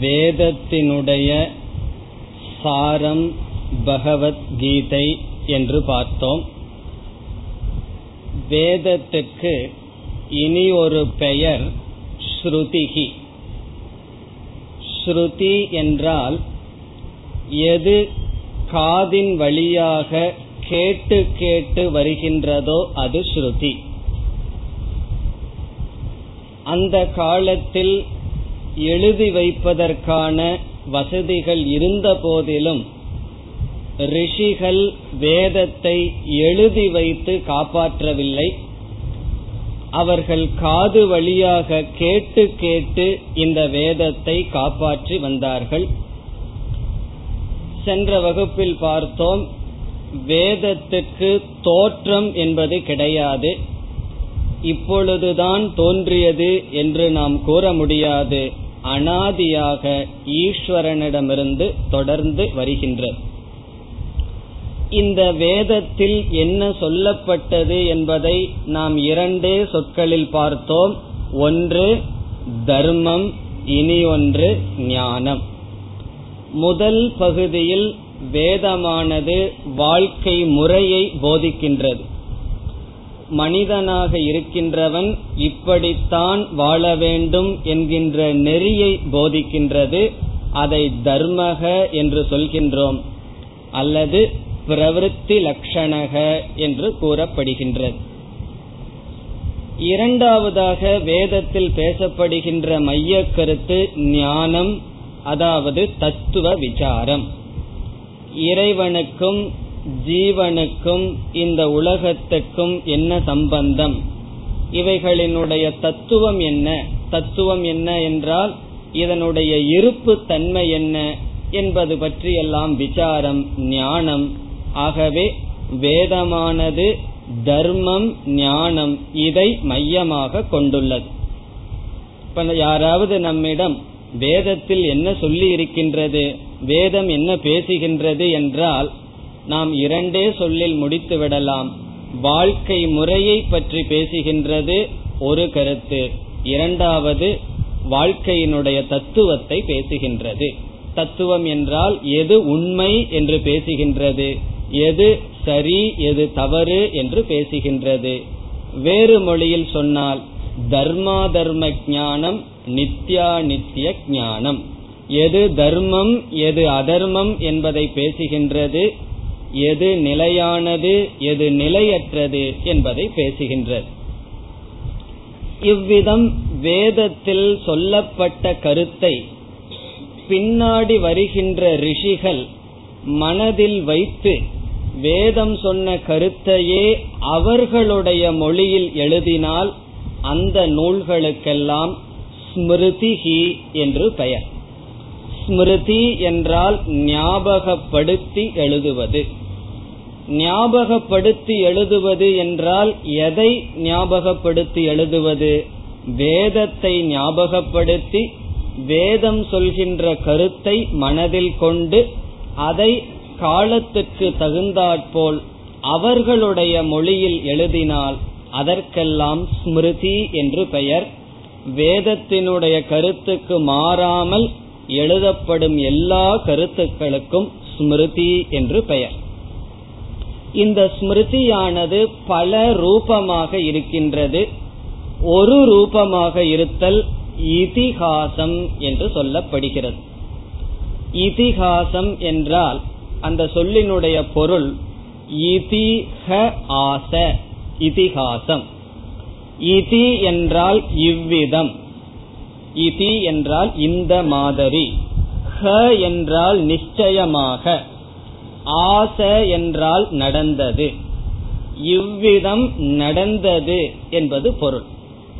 வேதத்தினுடைய சாரம் பகவத்கீதை என்று பார்த்தோம். வேதத்துக்கு இனி ஒரு பெயர் ஸ்ருதிகி ஸ்ருதி என்றால் எது காதின் வழியாக கேட்டு கேட்டு வருகின்றதோ அது ஸ்ருதி. அந்த காலத்தில் எழுதி வைப்பதற்கான வசதிகள் இருந்த போதிலும் ரிஷிகள் வேதத்தை எழுதி வைத்து காப்பாற்றவில்லை. அவர்கள் காது வழியாக கேட்டு கேட்டு இந்த வேதத்தை காப்பாற்றி வந்தார்கள். சென்ற வகுப்பில் பார்த்தோம் வேதத்துக்கு தோற்றம் என்பது கிடையாது. இப்பொழுதுதான் தோன்றியது என்று நாம் கூற முடியாது. அனாதியாக ஈஸ்வரனிடமிருந்து தொடர்ந்து வருகின்றது. இந்த வேதத்தில் என்ன சொல்லப்பட்டது என்பதை நாம் இரண்டே சொற்களில் பார்த்தோம். ஒன்று தர்மம் இனி ஒன்று ஞானம். முதல் பகுதியில் வேதமானது வாழ்க்கை முறையை போதிக்கின்றது. மனிதனாக இருக்கின்றவன் இப்படித்தான் வாழ வேண்டும் என்கின்ற நெறியை போதிக்கின்றது அதை தர்மக என்று சொல்கின்றோம் அல்லது பிரவருத்தி லட்சணக என்று கூறப்படுகின்றது. இரண்டாவதாக வேதத்தில் பேசப்படுகின்ற மைய கருத்து ஞானம் அதாவது தத்துவ விசாரம். இறைவனுக்கும் ஜீவனுக்கும் இந்த உலகத்துக்கும் என்ன சம்பந்தம்? இவைகளினுடைய தத்துவம் என்ன? தத்துவம் என்ன என்றால் இதனுடைய இருப்பு தன்மை என்ன என்பது பற்றியெல்லாம் விசாரம் ஞானம். ஆகவே வேதமானது தர்மம் ஞானம் இதை மையமாக கொண்டுள்ளது. இப்ப யாராவது நம்மிடம் வேதத்தில் என்ன சொல்லி இருக்கின்றது வேதம் என்ன பேசுகின்றது என்றால் நாம் இரண்டே சொல்லில் முடித்து விடலாம். வாழ்க்கை முறையை பற்றி பேசுகின்றது ஒரு கருத்து. இரண்டாவது வாழ்க்கையினுடைய தத்துவத்தை பேசுகின்றது. தத்துவம் என்றால் எது உண்மை என்று பேசுகின்றது எது சரி எது தவறு என்று பேசுகின்றது. வேறு மொழியில் சொன்னால் தர்மா தர்ம ஞானம் நித்யா நித்திய ஞானம். எது தர்மம் எது அதர்மம் என்பதை பேசுகின்றது எது நிலையானது எது நிலையற்றது என்பதை பேசுகின்றது. இவ்விதம் வேதத்தில் சொல்லப்பட்ட கருத்தை பின்னாடி வருகின்ற ரிஷிகள் மனதில் வைத்து வேதம் சொன்ன கருத்தையே அவர்களுடைய மொழியில் எழுதினால் அந்த நூல்களுக்கெல்லாம் ஸ்மிருதிஹி என்று பெயர். ஸ்மிருதி என்றால் ஞாபகப்படுத்தி எழுதுவது. ஞாபகப்படுத்தி எழுதுவது என்றால் எதை ஞாபகப்படுத்தி எழுதுவது? வேதத்தை ஞாபகப்படுத்தி வேதம் சொல்கின்ற கருத்தை மனதில் கொண்டு அதை காலத்துக்கு தகுந்தாற்போல் அவர்களுடைய மொழியில் எழுதினால் அதற்கெல்லாம் ஸ்மிருதி என்று பெயர். வேதத்தினுடைய கருத்துக்கு மாறாமல் எழுதப்படும் எல்லா கருத்துக்களுக்கும் ஸ்மிருதி என்று பெயர். இந்த ஸ்மிருதியானது பல ரூபமாக இருக்கின்றது. ஒரு ரூபமாக இருத்தல் இதிகாசம் என்று சொல்லப்படுகிறது. இதிகாசம் என்றால் அந்த சொல்லினுடைய பொருள் இதிஹ ஆச இதிகாசம். இதி என்றால் இவ்விதம். இதி என்றால் இந்த மாதிரி. ஹ என்றால் நிச்சயமாக. ஆச என்றால் நடந்தது. இவ்விதம் நடந்தது என்பது பொருள்.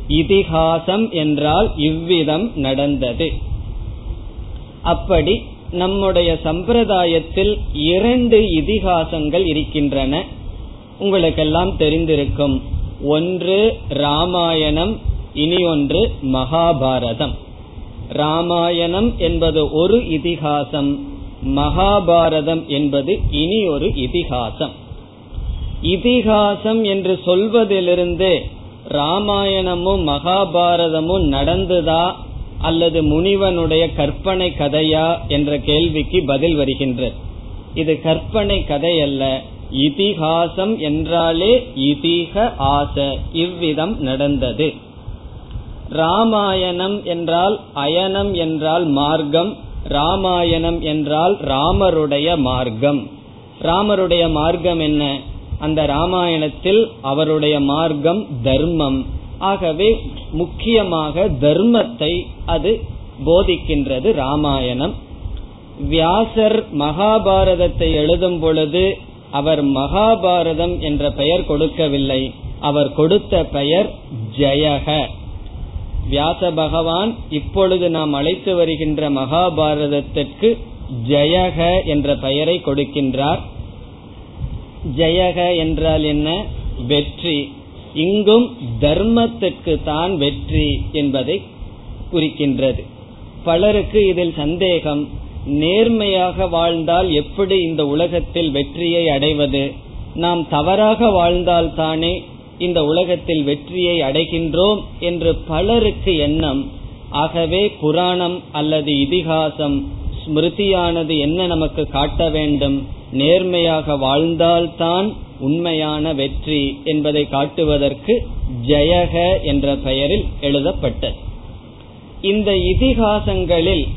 இதிகாசம் என்றால் இவ்விதம் நடந்தது. அப்படி நம்முடைய சம்பிரதாயத்தில் இரண்டு இதிகாசங்கள் இருக்கின்றன. உங்களுக்கெல்லாம் தெரிந்திருக்கும். ஒன்று ராமாயணம் இனி ஒன்று மகாபாரதம். ராமாயணம் என்பது ஒரு இதிகாசம் மகாபாரதம் என்பது இனி ஒரு இதிகாசம். இதிகாசம் என்று சொல்வதிலிருந்து ராமாயணமும் மகாபாரதமும் நடந்ததா அல்லது முனிவனுடைய கற்பனை கதையா என்ற கேள்விக்கு பதில் வருகின்றது இது கற்பனை கதை அல்ல இதிகாசம் என்றாலே இதிக ஆச இவ்விதம் நடந்தது. ராமாயணம் என்றால் அயனம் என்றால் மார்க்கம் ராமாயணம் என்றால் ராமருடைய மார்க்கம். ராமருடைய மார்க்கம் என்ன? அந்த ராமாயணத்தில் அவருடைய மார்க்கம் தர்மம். ஆகவே முக்கியமாக தர்மத்தை அது போதிக்கின்றது ராமாயணம். வியாசர் மகாபாரதத்தை எழுதும் பொழுது அவர் மகாபாரதம் என்ற பெயர் கொடுக்கவில்லை. அவர் கொடுத்த பெயர் ஜெயக. வியாச பகவான் இப்பொழுது நாம் அழைத்து வருகின்ற மகாபாரதத்திற்கு ஜெயக என்ற பெயரை கொடுக்கின்றார். ஜெயக என்றால் என்ன? வெற்றி. இங்கும் தர்மத்திற்கு தான் வெற்றி என்பதை குறிக்கின்றது. பலருக்கு இதில் சந்தேகம். நேர்மையாக வாழ்ந்தால் எப்படி இந்த உலகத்தில் வெற்றியை அடைவது? நாம் தவறாக வாழ்ந்தால் தானே இந்த உலகத்தில் வெற்றியை அடைகின்றோம் என்று பலருக்கு எண்ணம். ஆகவே புராணம் அல்லது இதிகாசம் ஸ்மிருதியானது என்ன நமக்கு காட்ட வேண்டும்? நேர்மையாக வாழ்ந்தால்தான் உண்மையான வெற்றி என்பதை காட்டுவதற்கு ஜெயக என்ற பெயரில் எழுதப்பட்டது. இந்த இதிகாசங்களில்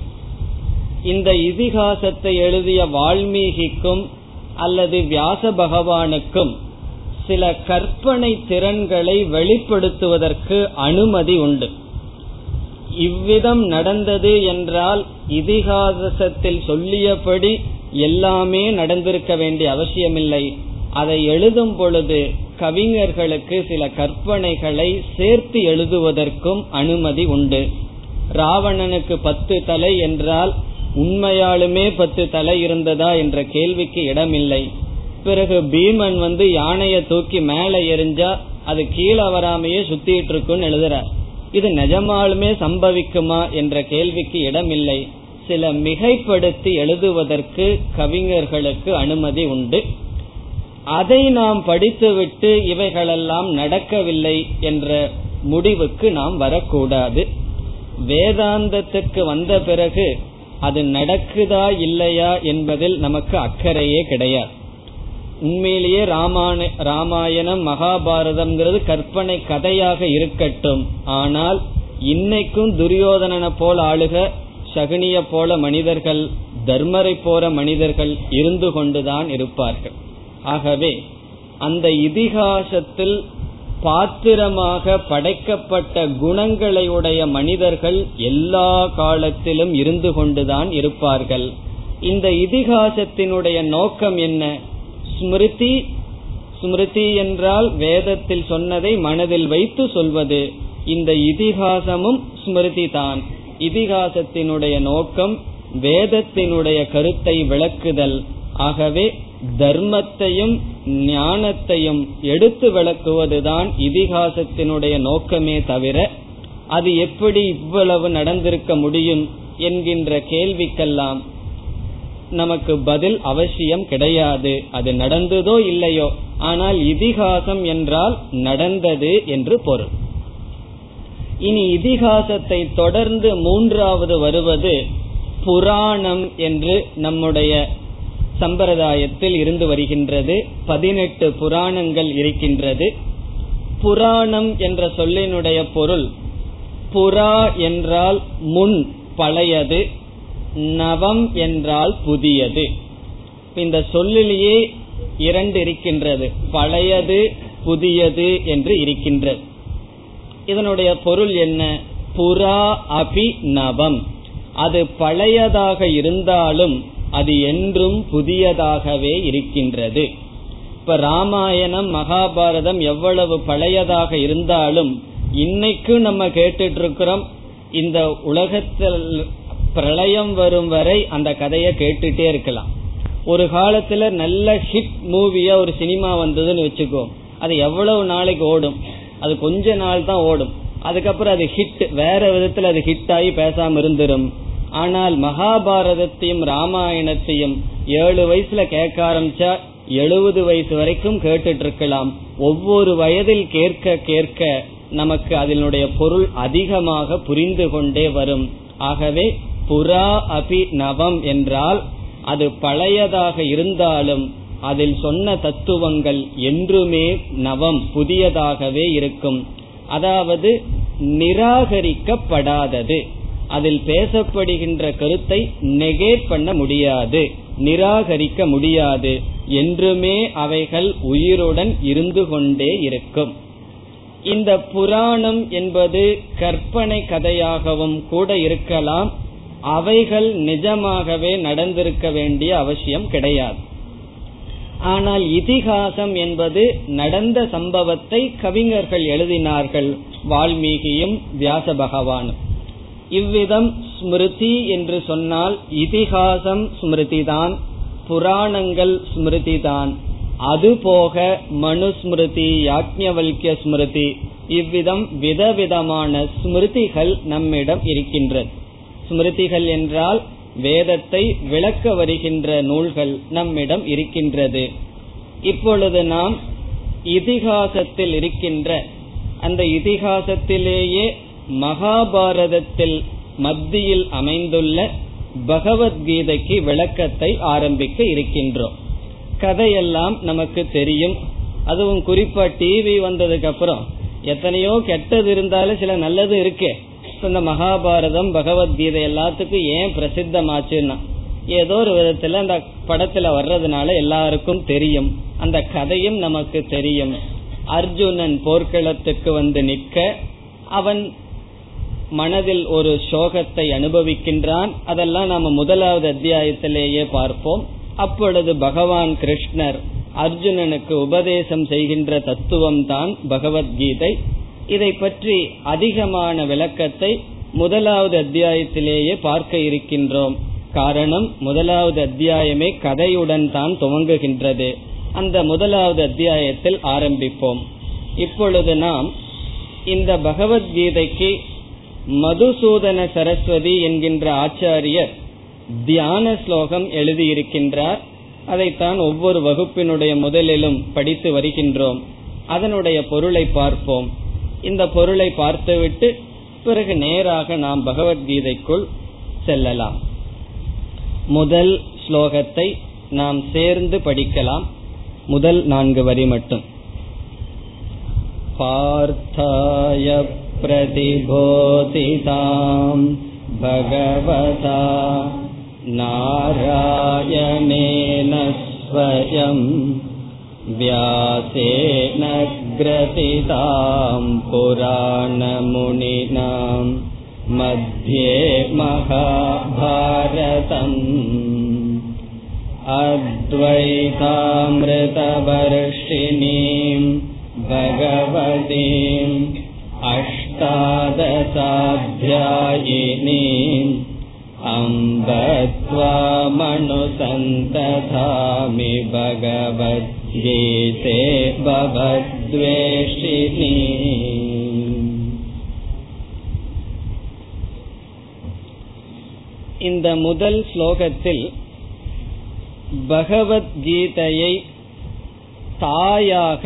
இந்த இதிகாசத்தை எழுதிய வால்மீகிக்கும் அல்லது வியாச பகவானுக்கும் சில கற்பனை திறன்களை வெளிப்படுத்துவதற்கு அனுமதி உண்டு. இவ்விதம் நடந்தது என்றால் இதிகாசத்தில் சொல்லியபடி எல்லாமே நடந்திருக்க வேண்டிய அவசியமில்லை. அதை எழுதும் பொழுது கவிஞர்களுக்கு சில கற்பனைகளை சேர்த்து எழுதுவதற்கும் அனுமதி உண்டு. ராவணனுக்கு பத்து தலை என்றால் உண்மையாலுமே பத்து தலை இருந்ததா என்ற கேள்விக்கு இடமில்லை. பிறகு பீமன் வந்து யானைய தூக்கி மேல எரிஞ்சா அது கீழே வராமையே சுத்திட்டு இருக்குன்னு எழுதுறார். இது நிஜமாலுமே சம்பவிக்குமா என்ற கேள்விக்கு இடமில்லை. சில மிகைப்படுத்தி எழுதுவதற்கு கவிஞர்களுக்கு அனுமதி உண்டு. அதை நாம் படித்துவிட்டு இவைகளெல்லாம் நடக்கவில்லை என்ற முடிவுக்கு நாம் வரக்கூடாது. வேதாந்தத்துக்கு வந்த பிறகு அது நடக்குதா இல்லையா என்பதில் நமக்கு அக்கறையே கிடையாது. உண்மையிலேயே ராமாயண ராமாயணம் மகாபாரதம்ங்கிறது கற்பனை கதையாக இருக்கட்டும். ஆனால் இன்னைக்கும் துரியோதனனை போல் ஆளுக சகுனிய போல மனிதர்கள் தர்மரை போல மனிதர்கள் இருந்து கொண்டுதான் இருப்பார்கள். ஆகவே அந்த இதிகாசத்தில் பாத்திரமாக படைக்கப்பட்ட குணங்களை உடைய மனிதர்கள் எல்லா காலத்திலும் இருந்து கொண்டுதான் இருப்பார்கள். இந்த இதிகாசத்தினுடைய நோக்கம் என்ன? ஸ்மிருதி ஸ்மிருதி என்றால் வேதத்தில் சொன்னதை மனதில் வைத்து சொல்வது. இந்த இதிகாசமும் ஸ்மிருதி தான். இதிகாசத்தினுடைய நோக்கம் வேதத்தினுடைய கருத்தை விளக்குதல். ஆகவே தர்மத்தையும் ஞானத்தையும் எடுத்து விளக்குவதுதான் இதிகாசத்தினுடைய நோக்கமே தவிர அது எப்படி இவ்வளவு நடந்திருக்க முடியும் என்கின்ற கேள்விக்கெல்லாம் நமக்கு பதில் அவசியம் கிடையாது. அது நடந்ததோ இல்லையோ? ஆனால் இதிகாசம் என்றால் நடந்தது என்று பொருள். இனி இதிகாசத்தை தொடர்ந்து மூன்றாவது வருவது புராணம் என்று நம்முடைய சம்பிரதாயத்தில் இருந்து வருகின்றது. பதினெட்டு புராணங்கள் இருக்கின்றது. புராணம் என்ற சொல்லினுடைய பொருள் புறா என்றால் முன் பழையது. நவம் என்றால் புதியது. இந்த சொல்லிலேயே இரண்டு இருக்கின்றது. பழையது புதியது என்று இருக்கின்றது. இதனுடைய பொருள் என்ன? புறா அபி நவம். அது பழையதாக இருந்தாலும் அது என்றும் புதியதாகவே இருக்கின்றது. இப்ப ராமாயணம் மகாபாரதம் எவ்வளவு பழையதாக இருந்தாலும் இன்னைக்கு நம்ம கேட்டுட்டு இருக்கிறோம். இந்த உலகத்தில் பிரளயம் வரும் வரை அந்த கதையை கேட்டுட்டே இருக்கலாம். ஒரு காலத்துல நல்ல ஹிட் மூவியா ஒரு சினிமா வந்ததுன்னு வச்சுக்கோ அது எவ்வளவு நாளைக்கு ஓடும்? அது கொஞ்ச நாள் தான் ஓடும். அதுக்கப்புறம் அது ஹிட் வேற விதத்துல அது ஹிட் ஆகி பேசாம இருந்துரும். ஆனால் மகாபாரதத்தையும் ராமாயணத்தையும் ஏழு வயசுல கேட்க ஆரம்பிச்சா எழுபது வயசு வரைக்கும் கேட்டுட்டு இருக்கலாம். ஒவ்வொரு வயதில் கேட்க கேட்க நமக்கு அதனுடைய பொருள் அதிகமாக புரிந்து கொண்டே வரும். ஆகவே புறா அபி நவம் என்றால் அது பழையதாக இருந்தாலும் அதில் சொன்ன தத்துவங்கள் என்றுமே நவம் புதியதாகவே இருக்கும். அதாவது நிராகரிக்கப்படாதது. அதில் பேசப்படுகின்ற கருத்தை நெகேட் பண்ண முடியாது நிராகரிக்க முடியாது. என்றுமே அவைகள் உயிருடன் இருந்து கொண்டே இருக்கும். இந்த புராணம் என்பது கற்பனை கதையாகவும் கூட இருக்கலாம் அவைகள் நிஜமாகவே நடந்திருக்க வேண்டிய அவசியம் கிடையாது. ஆனால் இதிகாசம் என்பது நடந்த சம்பவத்தை கவிஞர்கள் எழுதினார்கள் வால்மீகியும் வியாச பகவானும். இவ்விதம் ஸ்மிருதி என்று சொன்னால் இதிகாசம் ஸ்மிருதிதான் புராணங்கள் ஸ்மிருதிதான். அதுபோக மனுஸ்மிருதி யாக்ஞவல்கிய ஸ்மிருதி இவ்விதம் விதவிதமான ஸ்மிருதிகள் நம்மிடம் இருக்கின்றது. ஸ்மிருதிகள் என்றால் வேதத்தை விளக்க வருகின்ற நூல்கள் நம்மிடம் இருக்கின்றது. இப்பொழுது நாம் இதிகாசத்தில் இருக்கின்ற அந்த இதிகாசத்திலேயே மகாபாரதத்தில் மத்தியில் அமைந்துள்ள பகவத்கீதைக்கு விளக்கத்தை ஆரம்பிக்க இருக்கின்றோம். கதையெல்லாம் நமக்கு தெரியும். அதுவும் குறிப்பா டிவி வந்ததுக்கு அப்புறம் எத்தனையோ கெட்டது இருந்தாலும் சில நல்லது இருக்கே. இந்த மகாபாரதம் பகவத்கீதை எல்லாத்துக்கும் ஏன் பிரசித்தமாச்சுன்னா ஏதோ ஒரு விதத்துல அந்த படத்துல வர்றதுனால எல்லாருக்கும் தெரியும். அந்த கதையும் நமக்கு தெரியும். அர்ஜுனன் போர்க்களத்துக்கு வந்து நிற்க அவன் மனதில் ஒரு சோகத்தை அனுபவிக்கின்றான். அதெல்லாம் நாம முதலாவது அத்தியாயத்திலேயே பார்ப்போம். அப்பொழுது பகவான் கிருஷ்ணர் அர்ஜுனனுக்கு உபதேசம் செய்கின்ற தத்துவம் தான் பகவத்கீதை. இதை பற்றி அதிகமான விளக்கத்தை முதலாவது அத்தியாயத்திலேயே பார்க்க இருக்கின்றோம். காரணம் முதலாவது அத்தியாயமே கதையுடன் தான் துவங்குகின்றது. அந்த முதலாவது அத்தியாயத்தில் ஆரம்பிப்போம். இப்பொழுது நாம் இந்த பகவத்கீதைக்கு மதுசூதன சரஸ்வதி என்கின்ற ஆச்சாரியர் தியான ஸ்லோகம் எழுதியிருக்கின்றார். அதைத்தான் ஒவ்வொரு வகுப்பினுடைய முதலிலும் படித்து வருகின்றோம். அதனுடைய பொருளை பார்ப்போம். இந்த பொருளை பார்த்துவிட்டு பிறகு நேராக நாம் பகவத்கீதைக்குள் செல்லலாம் முதல் ஸ்லோகத்தை நாம் சேர்ந்து படிக்கலாம் முதல் நான்கு வரி மட்டும் பார்த்தாய प्रतिबोधिताम् भगवता नारायणेन स्वयम् व्यासेन ्रथितां पुराणमुनिनां मध्ये महाभारतम्। अद्वैतामृतवर्षिणीं भगवतीम् अष्टादशाध्यायिनीम् अम्ब्वा मनुसन्तधामि भगवद्गीते भग भवद्वेषिणी இந்த முதல் ஸ்லோகத்தில் பகவத்கீதையை தாயாக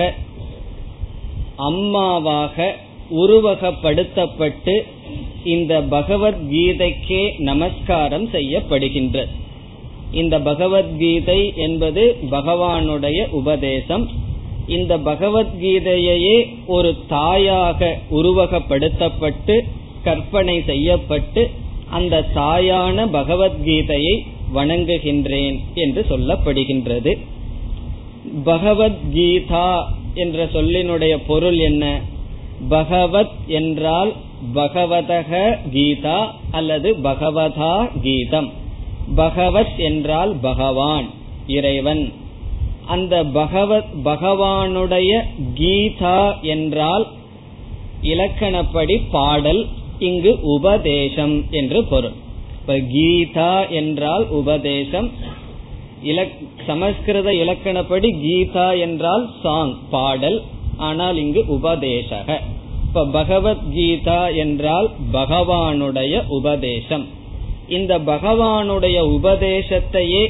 அம்மாவாக உருவகப்படுத்தப்பட்டு இந்த பகவத்கீதைக்கே நமஸ்காரம் செய்யப்படுகின்றது இந்த பகவத்கீதை என்பது பகவானுடைய உபதேசம் இந்த பகவத்கீதையே ஒரு தாயாக உருவகப்படுத்தப்பட்டு கற்பனை செய்யப்பட்டு அந்த தாயான பகவத்கீதையை வணங்குகின்றேன் என்று சொல்லப்படுகின்றது. பகவத்கீதா என்ற சொல்லினுடைய பொருள் என்ன? பகவத் என்றால் பகவதக கீதா அல்லது பகவதா கீதம். பகவத் என்றால் பகவான் இறைவன். அந்த பகவத் பகவானுடைய கீதா என்றால் இலக்கணப்படி பாடல் இங்கு உபதேசம் என்று பொருள். இப்ப கீதா என்றால் உபதேசம் சமஸ்கிருத இலக்கணப்படி கீதா என்றால் சாங் பாடல் ஆனால் இங்கு உபதேசக. இப்ப பகவத்கீதா என்றால் பகவானுடைய உபதேசம். இந்த பகவானுடைய உபதேசத்தையே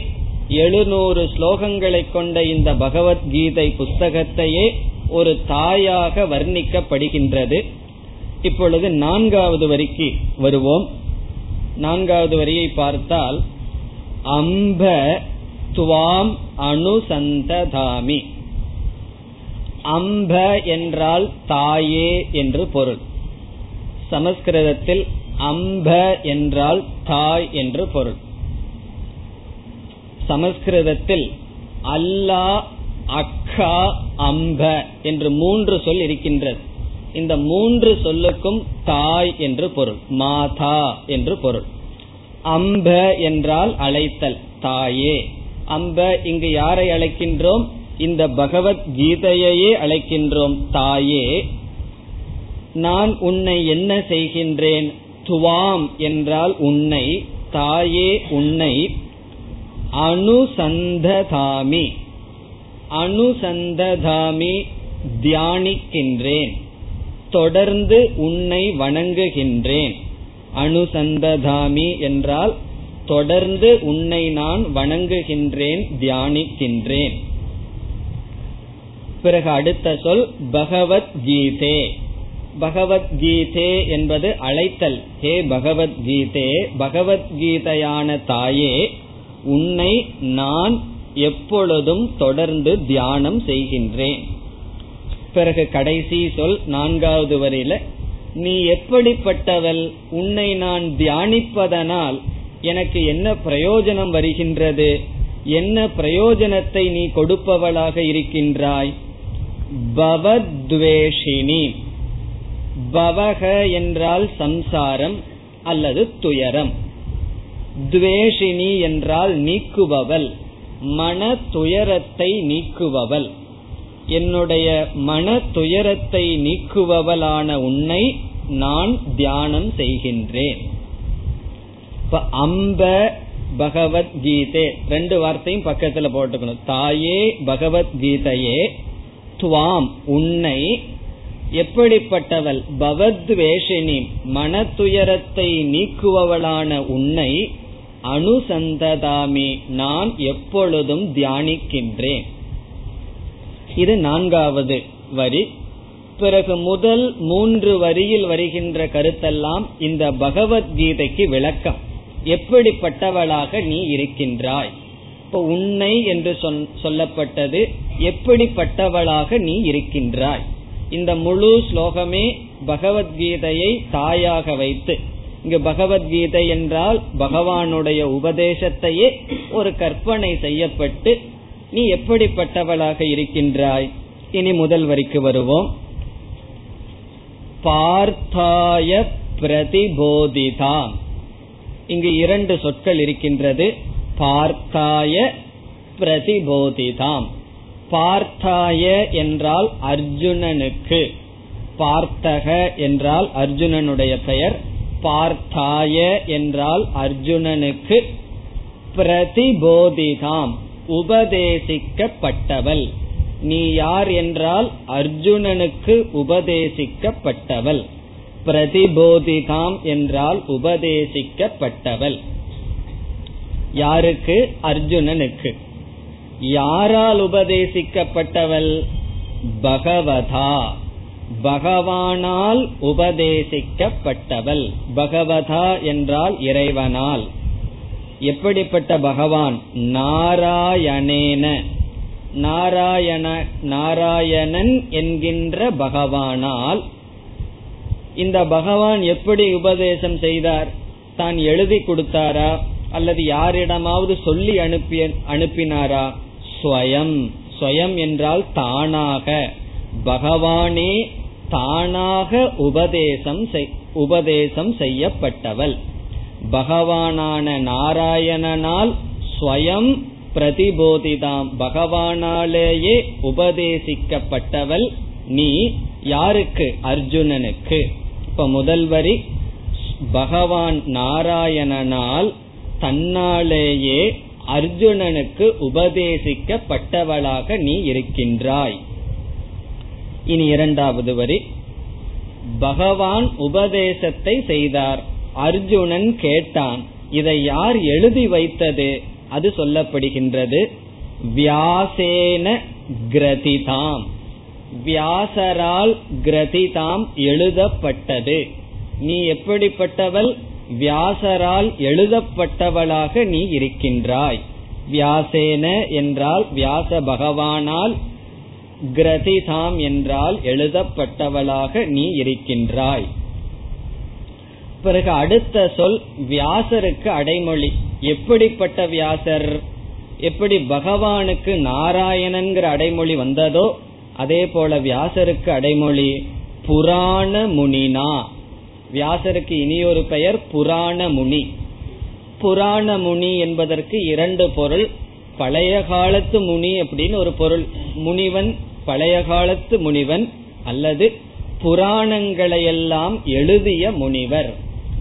எழுநூறு ஸ்லோகங்களை கொண்ட இந்த பகவத்கீதை புஸ்தகத்தையே ஒரு தாயாக வர்ணிக்கப்படுகின்றது. இப்பொழுது நான்காவது வரிக்கு வருவோம். நான்காவது வரியை பார்த்தால் அம்ப துவாம் அனுசந்ததாமி. அம்ப என்றால் தாயே என்று பொருள். சமஸ்கிருதத்தில் அம்ப என்றால் தாய் என்று பொருள். சமஸ்கிருதத்தில் அல்லா அக்கா அம்ப என்று மூன்று சொல் இருக்கின்றது. இந்த மூன்று சொல்லுக்கும் தாய் என்று பொருள் மாதா என்று பொருள். அம்ப என்றால் அழைத்தல் தாயே. அம்ப இங்கு யாரை அழைக்கின்றோம்? இந்த பகவத் கீதையையே அழைக்கின்றோம் தாயே. நான் உன்னை என்ன செய்கின்றேன்? துவாம் என்றால் உன்னை தாயே உன்னை அனுசந்ததாமி. அனுசந்ததாமி தியானிக்கின்றேன். தொடர்ந்து உன்னை வணங்குகின்றேன். அனுசந்ததாமி என்றால் தொடர்ந்து உன்னை நான் வணங்குகின்றேன் தியானிக்கின்றேன். பிறகு அடுத்த சொல் பகவத்கீதே. பகவத்கீதே என்பது அழைத்தல். ஹே பகவத்கீதே பகவத்கீதையான தாயே உன்னை நான் எப்பொழுதும் தொடர்ந்து தியானம் செய்கின்றேன். பிறகு கடைசி சொல் நான்காவது வரையில நீ எப்படிப்பட்டவள்? உன்னை நான் தியானிப்பதனால் எனக்கு என்ன பிரயோஜனம் வருகின்றது? என்ன பிரயோஜனத்தை நீ கொடுப்பவளாக இருக்கின்றாய்? பவத்வேஷினி. பவக என்றால் சம்சாரம் அல்லது துயரம். துவேஷினி என்றால் நீக்குபவள். மன துயரத்தை நீக்குபவள். என்னுடைய மன துயரத்தை நீக்குபவளான உன்னை நான் தியானம் செய்கின்றேன். இப்ப அம்ப பகவத்கீதே ரெண்டு வார்த்தையும் பக்கத்துல போட்டுக்கணும். தாயே பகவத்கீதையே துவாம் உன்னை எப்படிப்பட்டவள்? பவத்வேஷினி மன துயரத்தை நீக்குபவளான உன்னை அனுசந்ததாமி நான் எப்பொழுதும் தியானிக்கின்றேன். இது நான்காவது வரி. பிறகு முதல் மூன்று வரியில் வருகின்ற கருத்தெல்லாம் இந்த பகவத்கீதைக்கு விளக்கம். எப்படிப்பட்டவளாக நீ இருக்கின்றாய்? இப்போ உன்னை என்று சொல்லப்பட்டது எப்படிப்பட்டவளாக நீ இருக்கின்றாய்? இந்த முழு ஸ்லோகமே பகவத்கீதையை தாயாக வைத்து இங்க பகவத்கீதை என்றால் பகவானுடைய உபதேசத்தையே ஒரு கற்பனை செய்யப்பட்டு நீ எப்படிப்பட்டவளாக இருக்கின்றாய்? இனி முதல் வரிக்கு வருவோம். பார்த்தாய பிரதிபோதிதாம் இங்கு இரண்டு சொற்கள் இருக்கின்றது. பார்த்தாய பிரதிபோதிதாம் பார்த்தாய என்றால் அர்ஜுனனுக்கு. பார்த்தக என்றால் அர்ஜுனனுடைய பெயர். பார்த்தாய என்றால் அர்ஜுனனுக்கு பிரதிபோதிதாம் உபதேசிக்கப்பட்டவள். நீ யார் என்றால் அர்ஜுனனுக்கு உபதேசிக்கப்பட்டவள். பிரதிபோதிதாம் என்றால் உபதேசிக்கப்பட்டவள். யாருக்கு? அர்ஜுனனுக்கு. யாரால் உபதேசிக்கப்பட்டவள்? பகவதா. பகவானால் உபதேசிக்கப்பட்டவள். பகவதா என்றால் இறைவனால். எப்படிப்பட்ட பகவான்? நாராயணேன. நாராயண நாராயணன் என்கின்ற பகவானால். இந்த பகவான் எப்படி உபதேசம் செய்தார்? தான் எழுதி கொடுத்தாரா? அல்லது யாரிடமாவது சொல்லி அனுப்பிய அனுப்பினாரா? ஸ்வயம். ஸ்வயம் என்றால் தானாக. பகவானே தானாக உபதேசம் உபதேசம் செய்யப்பட்டவள். பகவானான நாராயணனால் ஸ்வயம் பிரதிபோதிதாம். பகவானாலேயே உபதேசிக்கப்பட்டவள் நீ யாருக்கு? அர்ஜுனனுக்கு. இப்ப முதல் வரி பகவான் நாராயணனால் தன்னாலேயே அர்ஜுனனுக்கு உபதேசிக்கப்பட்டவளாக நீ இருக்கின்றாய். இனி இரண்டாவது வரி. பகவான் உபதேசத்தை செய்தார். அர்ஜுனன் கேட்டான் இதை யார் எழுதி வைத்தது? அது சொல்லப்படுகின்றது. வியாசேன கிரதிதாம். வியாசரால் கிரதிதாம் எழுதப்பட்டது. நீ எப்படிப்பட்டவள்? வியாசரால் எழுதப்பட்டவளாக நீ இருக்கின்றாய். வியாசேன என்றால் வியாச பகவானால் கிரதிதாம் என்றால் எழுதப்பட்டவளாக நீ இருக்கின்றாய். பிறகு அடுத்த சொல் வியாசருக்கு அடைமொழி. எப்படிப்பட்ட வியாசர்? எப்படி பகவானுக்கு நாராயணன்கிற அடைமொழி வந்ததோ அதே போல வியாசருக்கு அடைமொழி புராண முனினா வியாசருக்கு இனியொரு பெயர் புராண முனி புராண முனி என்பதற்கு இரண்டு பொருள். பழைய காலத்து முனி அப்படின்னு ஒரு பொருள். முனிவன் பழைய காலத்து முனிவன் அல்லது புராணங்களையெல்லாம் எழுதிய முனிவர்.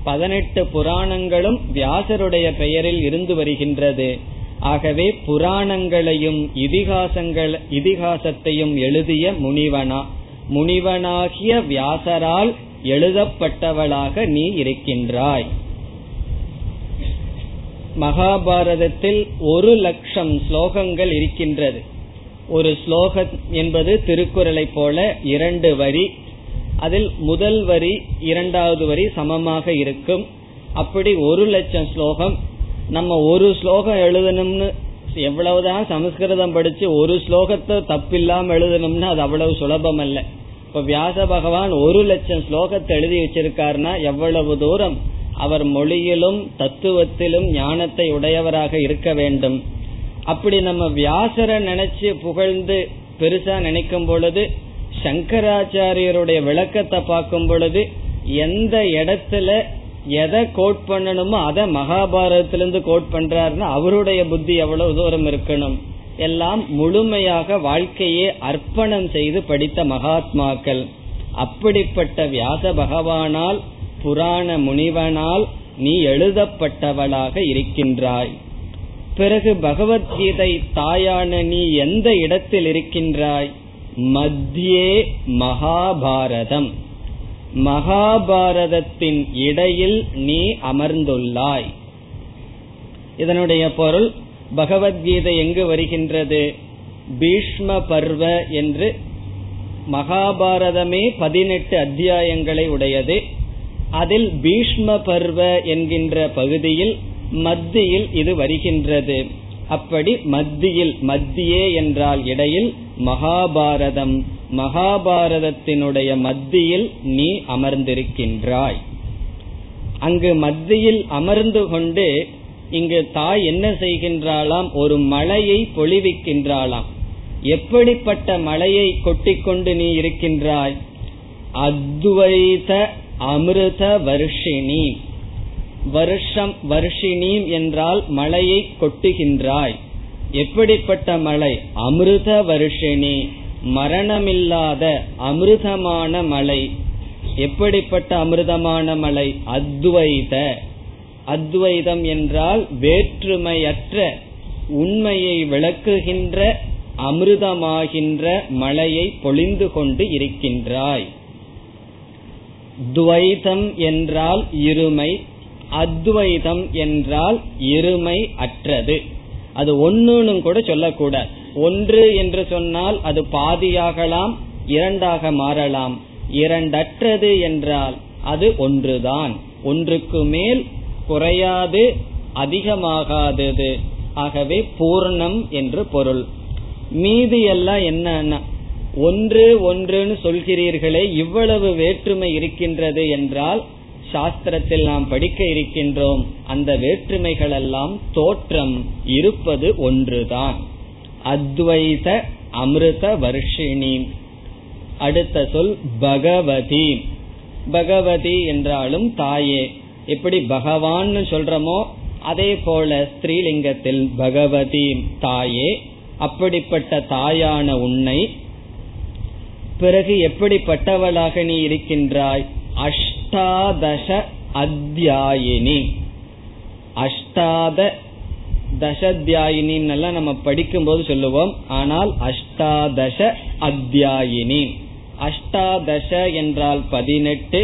பதினெட்டு புராணங்களும் வியாசருடைய பெயரில் இருந்து வருகின்றது. ஆகவே புராணங்களையும் இதிகாசங்கள் இதிகாசத்தையும் எழுதிய முனிவனா முனிவனாகிய வியாசரால் எழுதப்பட்டவளாக நீ இருக்கின்றாய். மகாபாரதத்தில் ஒரு லட்சம் ஸ்லோகங்கள் இருக்கின்றது. ஒரு ஸ்லோகம் என்பது திருக்குறளை போல இரண்டு வரி. அதில் முதல் வரி இரண்டாவது வரி சமமாக இருக்கும். அப்படி ஒரு லட்சம் ஸ்லோகம். நம்ம ஒரு ஸ்லோகம் எழுதணும்னு எவ்வளவுதான் சமஸ்கிருதம் படிச்சு ஒரு ஸ்லோகத்தை தப்பில்லாம எழுதணும்னு அது அவ்வளவு சுலபம் அல்ல இப்ப வியாச பகவான் ஒரு லட்சம் ஸ்லோகத்தை எழுதி வச்சிருக்காருன்னா எவ்வளவு தூரம்? அவர் மொழியிலும் தத்துவத்திலும் ஞானத்தை உடையவராக இருக்க வேண்டும். அப்படி நம்ம வியாசரை நினைச்சு புகழ்ந்து பெருசா நினைக்கும் பொழுது சங்கராச்சாரியருடைய விளக்கத்தை பார்க்கும் பொழுது எந்த இடத்துல எதை கோட் பண்ணணுமோ அதை மகாபாரதத்திலிருந்து கோட் பண்றாருன்னா அவருடைய புத்தி எவ்வளவு தூரம் இருக்கணும்? எல்லாம் முழுமையாக வாழ்க்கையே அர்ப்பணம் செய்து படித்த மகாத்மாக்கள். அப்படிப்பட்ட வியாச பகவானால் புராண முனிவனால் நீ எழுதப்பட்டவளாக இருக்கின்றாய். பிறகு பகவத்கீதை தாயான நீ எந்த இடத்தில் இருக்கின்றாய் மத்தியே மகாபாரதம். மகாபாரதத்தின் இடையில் நீ அமர்ந்துள்ளாய். இதனுடைய பொருள் பகவத்கீதை எங்கு வருகின்றது? பீஷ்ம பர்வ என்று மகாபாரதமே பதினெட்டு அத்தியாயங்களை உடையது. அதில் பீஷ்ம பர்வ என்கின்ற பகுதியில் மத்தியில் இது வருகின்றது. அப்படி மத்தியில் மத்தியே என்றால் இடையில் மகாபாரதம். மகாபாரதத்தினுடைய மத்தியில் நீ அமர்ந்திருக்கின்றாய். அங்கு மத்தியில் அமர்ந்து கொண்டு இங்கு தாய் என்ன செய்கின்றாளாம்? ஒரு மலையை பொழிவிக்கின்றாளாம். எப்படிப்பட்ட மலையை கொட்டிக்கொண்டு நீ இருக்கின்றாய்? அத்வைத அமிர்த வருஷினி. வருஷம் வருஷினீம் என்றால் மலையை கொட்டுகின்றாய். எப்படிப்பட்ட மலை? அமிர்த வருஷினி மரணமில்லாத அமிர்தமான மலை. எப்படிப்பட்ட அமிர்தமான மலை? அத்வைத. அத்வைதம் என்றால் வேற்றுமையற்ற உண்மையை விளக்குகின்ற அமிர்தமாகின்ற மலையை பொழிந்து கொண்டு இருக்கின்றாய். துவைதம் என்றால் இருமை அத்வைதம் என்றால் இருமை அற்றது. அது ஒன்னுன்னு கூட சொல்லக்கூடாது. ஒன்று என்று சொன்னால் அது பாதியாகலாம் இரண்டாக மாறலாம். இரண்டற்றது என்றால் அது ஒன்றுதான். ஒன்றுக்கு மேல் குறையாது அதிகமாகாதது. ஆகவே பூர்ணம் என்று பொருள். மீதி எல்லாம் என்னன்னா ஒன்று ஒன்றுன்னு சொல்கிறீர்களே இவ்வளவு வேற்றுமை இருக்கின்றது என்றால் சாஸ்திரத்தில் நாம் படிக்க இருக்கின்றோம் அந்த வேற்றுமைகள் எல்லாம் தோற்றம் இருப்பது ஒன்றுதான். அத்வைத அமிர்த வர்ஷினி அடுத்த சொல் பகவதி. பகவதி என்றாலும் தாயே. எப்படி பகவான் சொல்றமோ அதே போல ஸ்ரீலிங்கத்தில் பகவதி தாயே. அப்படிப்பட்ட தாயான உன்னை. பிறகு எப்படிப்பட்டவளாக நீ இருக்கின்றாய்? அஷ் அஷ்டாதச அத்தியாயினி அஷ்டாத தசத்தியாயினின் எல்லாம் நம்ம படிக்கும் போது சொல்லுவோம் ஆனால் அஷ்டாதச அத்தியாயினி. அஷ்டாதச என்றால் பதினெட்டு